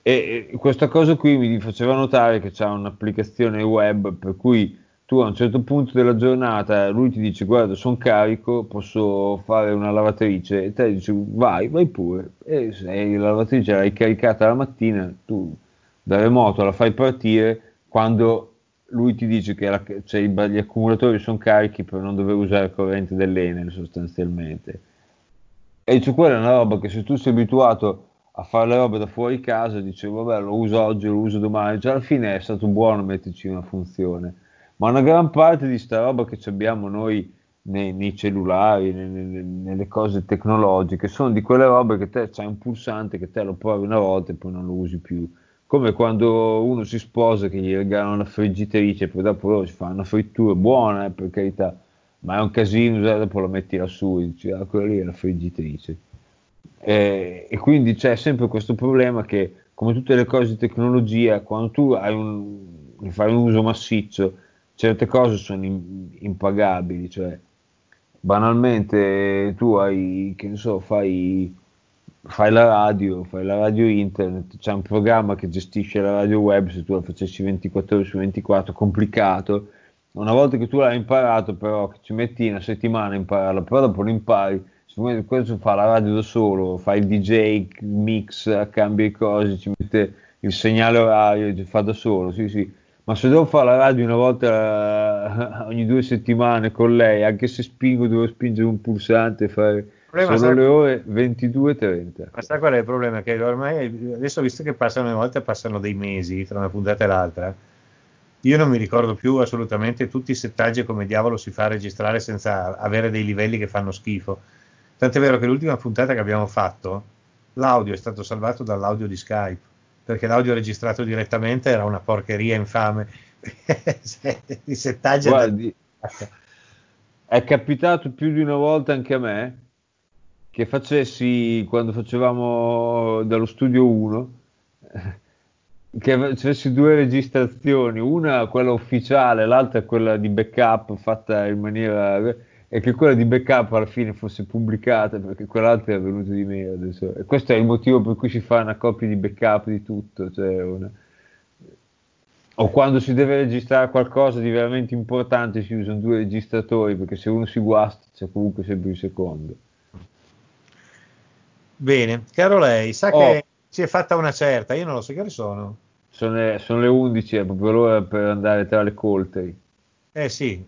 E, e questa cosa qui mi faceva notare che c'è un'applicazione web per cui tu a un certo punto della giornata lui ti dice guarda sono carico posso fare una lavatrice. E te dici vai vai pure. E se la lavatrice l'hai caricata la mattina tu da remoto la fai partire quando lui ti dice che la, cioè, gli accumulatori sono carichi per non dover usare corrente dell'Enel sostanzialmente. E dice quella è una roba che se tu sei abituato a fare le robe da fuori casa dici vabbè lo uso oggi lo uso domani. Già alla fine è stato buono metterci una funzione ma una gran parte di sta roba che abbiamo noi nei, nei cellulari, nelle, nelle, cose tecnologiche, sono di quelle robe che te c'hai un pulsante che te lo provi una volta e poi non lo usi più. Come quando uno si sposa che gli regalano la friggitrice e poi dopo loro si fa una frittura buona, eh, per carità, ma è un casino, cioè, dopo lo metti lassù e dici, ah, quella lì è la friggitrice. E, e quindi c'è sempre questo problema che, come tutte le cose di tecnologia, quando tu un, fai un uso massiccio, certe cose sono impagabili, cioè banalmente tu hai, che ne so, fai, fai la radio, fai la radio internet, c'è un programma che gestisce la radio web, se tu la facessi 24 ore su 24, complicato, una volta che tu l'hai imparato però, ci metti una settimana a impararla, però dopo lo impari, questo fa la radio da solo, fa il DJ, mix, cambia i cose, ci mette il segnale orario, fa da solo, sì sì, ma se devo fare la radio una volta ogni due settimane con lei, anche se spingo, devo spingere un pulsante e fare sono sa... le ore 22.30. Ma sai qual è il problema? Che ormai adesso visto che passano le volte, passano dei mesi tra una puntata e l'altra. Io non mi ricordo più assolutamente tutti i settaggi come diavolo si fa a registrare senza avere dei livelli che fanno schifo. Tant'è vero che l'ultima puntata che abbiamo fatto, l'audio è stato salvato dall'audio di Skype perché l'audio registrato direttamente era una porcheria infame. I settaggi Guardi, è capitato più di una volta anche a me che facessi quando facevamo dallo studio 1 che facessi due registrazioni, una quella ufficiale, l'altra quella di backup fatta in maniera e che quella di backup alla fine fosse pubblicata perché quell'altra è venuta di me adesso. E questo è il motivo per cui si fa una copia di backup di tutto. Cioè una... O quando si deve registrare qualcosa di veramente importante si usano due registratori perché se uno si guasta c'è comunque sempre il secondo. Bene, caro lei, sa oh. che si è fatta una certa, io non lo so che ore sono. Sono le, sono le 11, è proprio l'ora per andare tra le colteri. Eh sì,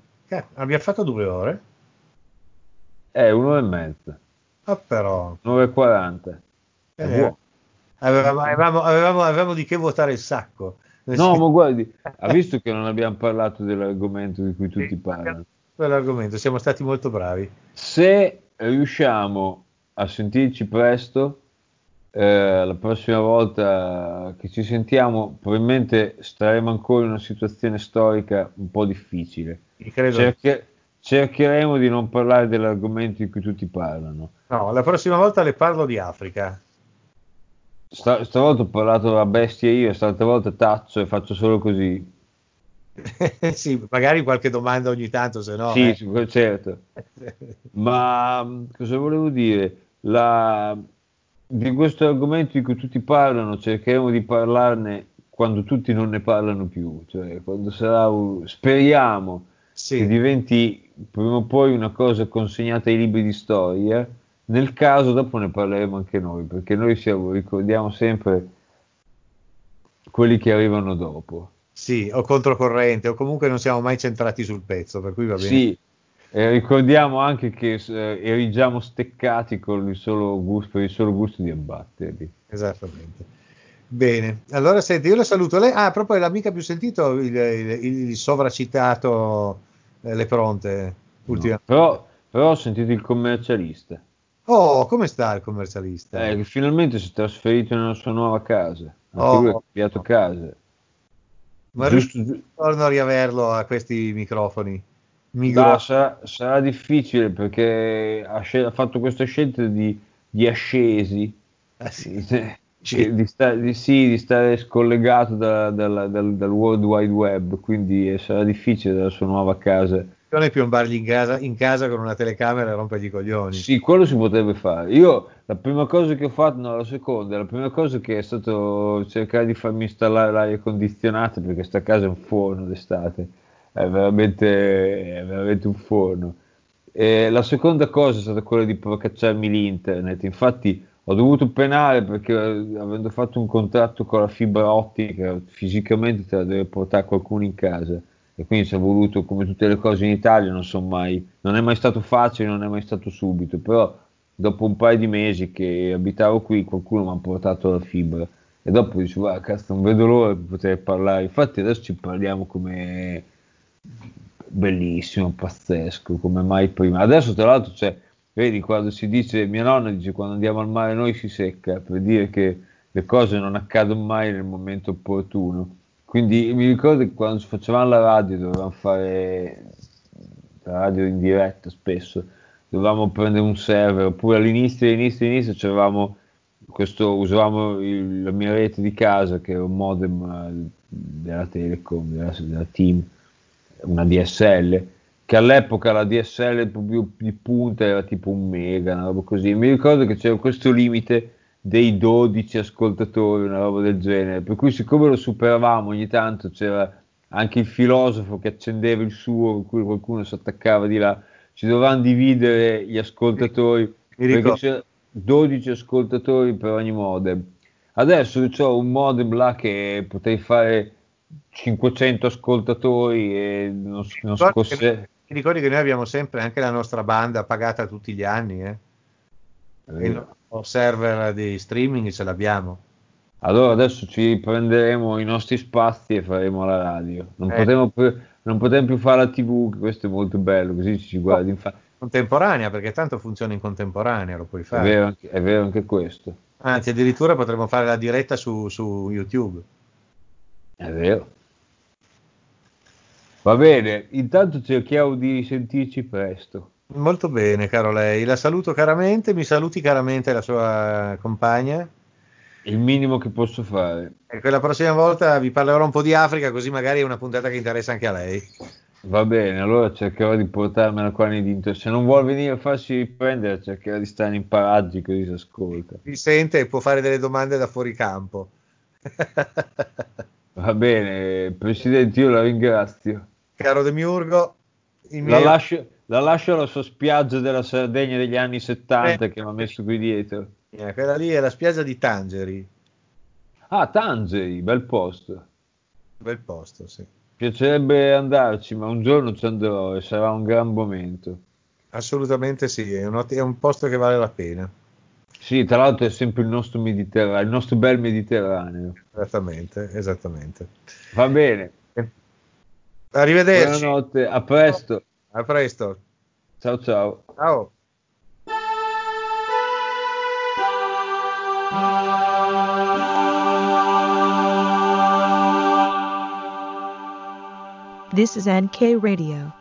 abbiamo fatto due ore. È un'ora e mezza. Ah, però. 9.40. Eh, avevamo, avevamo, avevamo, avevamo, di che votare il sacco. No, ma guardi, ha visto che non abbiamo parlato dell'argomento di cui tutti sì, parlano? Quell'argomento, siamo stati molto bravi. Se riusciamo a sentirci presto, eh, la prossima volta che ci sentiamo, probabilmente staremo ancora in una situazione storica un po' difficile. Credo. Cerche- cercheremo di non parlare dell'argomento di cui tutti parlano. No, la prossima volta le parlo di Africa. Sta, stavolta ho parlato della bestia io, stavolta volta taccio e faccio solo così. sì, magari qualche domanda ogni tanto, se no. Sì, eh. certo. Ma cosa volevo dire? La, di questo argomento di cui tutti parlano, cercheremo di parlarne quando tutti non ne parlano più, cioè quando sarà, speriamo sì. che diventi prima o poi una cosa consegnata ai libri di storia. Nel caso, dopo ne parleremo anche noi, perché noi siamo, ricordiamo sempre quelli che arrivano dopo. Sì, o controcorrente, o comunque non siamo mai centrati sul pezzo, per cui va bene. Sì, eh, ricordiamo anche che eh, erigiamo steccati con il solo gusto, per il solo gusto di abbatterli. Esattamente. Bene, allora senti, io la saluto. Lei, ah, proprio è l'amica più sentito il, il, il sovracitato Le Pronte ultimamente. No, però, però ho sentito il commercialista. Oh, come sta il commercialista? Eh, finalmente si è trasferito nella sua nuova casa. Anche oh, lui ha cambiato oh. casa. Ma Giusto... torno a riaverlo a questi microfoni. Da, sarà, sarà, difficile perché ha, scel- ha, fatto questa scelta di, di ascesi. Ah, sì. Sì. Di, sta- di, sì, di, stare scollegato da, da, dal, dal, World Wide Web, quindi sarà difficile dalla sua nuova casa è piombargli in casa, in casa con una telecamera e rompergli i coglioni. Sì, quello si potrebbe fare. Io la prima cosa che ho fatto, no, la seconda, la prima cosa che è stato cercare di farmi installare l'aria condizionata perché sta casa è un forno d'estate, è veramente, è veramente un forno. E la seconda cosa è stata quella di procacciarmi l'internet. Infatti ho dovuto penare perché avendo fatto un contratto con la fibra ottica, fisicamente te la deve portare qualcuno in casa. E quindi ci è voluto, come tutte le cose in Italia, non, so mai, non è mai stato facile, non è mai stato subito, però dopo un paio di mesi che abitavo qui qualcuno mi ha portato la fibra. E dopo dicevo, ah, cazzo, non vedo l'ora di poter parlare, infatti adesso ci parliamo come bellissimo, pazzesco, come mai prima. Adesso tra l'altro c'è, vedi, quando si dice, mia nonna dice quando andiamo al mare noi si secca, per dire che le cose non accadono mai nel momento opportuno. Quindi mi ricordo che quando facevamo la radio dovevamo fare la radio in diretta spesso, dovevamo prendere un server, oppure all'inizio, all'inizio, all'inizio c'avevamo questo, usavamo il, la mia rete di casa che era un modem eh, della Telecom, della, della Team, una DSL, che all'epoca la DSL proprio di punta era tipo un mega, una roba così. Mi ricordo che c'era questo limite dei 12 ascoltatori, una roba del genere. Per cui, siccome lo superavamo ogni tanto, c'era anche il filosofo che accendeva il suo, con cui qualcuno si attaccava di là. Ci dovevamo dividere gli ascoltatori perché c'era 12 ascoltatori per ogni modem. Adesso ho un modem là che potrei fare 500 ascoltatori e non, non scosse. Ti ricordi che noi abbiamo sempre anche la nostra banda pagata tutti gli anni, eh? E server di streaming ce l'abbiamo. Allora adesso ci prenderemo i nostri spazi e faremo la radio. Non, eh. potremo, più, non potremo più fare la TV, questo è molto bello, così ci guardi. Oh, contemporanea, perché tanto funziona in contemporanea, lo puoi fare. È vero, anche, è vero anche questo. Anzi, addirittura potremmo fare la diretta su, su YouTube. È vero. Va bene, intanto cerchiamo di sentirci presto. Molto bene, caro lei. La saluto caramente, mi saluti caramente la sua compagna. Il minimo che posso fare. Ecco, la prossima volta vi parlerò un po' di Africa, così magari è una puntata che interessa anche a lei. Va bene, allora cercherò di portarmela qua nei dintorni. Se non vuole venire a farsi prendere, cercherò di stare in paraggi così si ascolta. Mi sente e può fare delle domande da fuori campo. Va bene, Presidente, io la ringrazio. Caro Demiurgo, mio... la lascio la lascio alla sua spiaggia della Sardegna degli anni 70 eh, che mi ha messo qui dietro. Eh, quella lì è la spiaggia di Tangeri. Ah, Tangeri, bel posto. Bel posto, sì. Piacerebbe andarci, ma un giorno ci andrò e sarà un gran momento. Assolutamente sì, è un, è un posto che vale la pena. Sì, tra l'altro è sempre il nostro Mediterraneo, il nostro bel Mediterraneo. Esattamente, esattamente. Va bene. Arrivederci. Buonanotte, a presto. A presto. Ciao ciao. Ciao. This is NK Radio.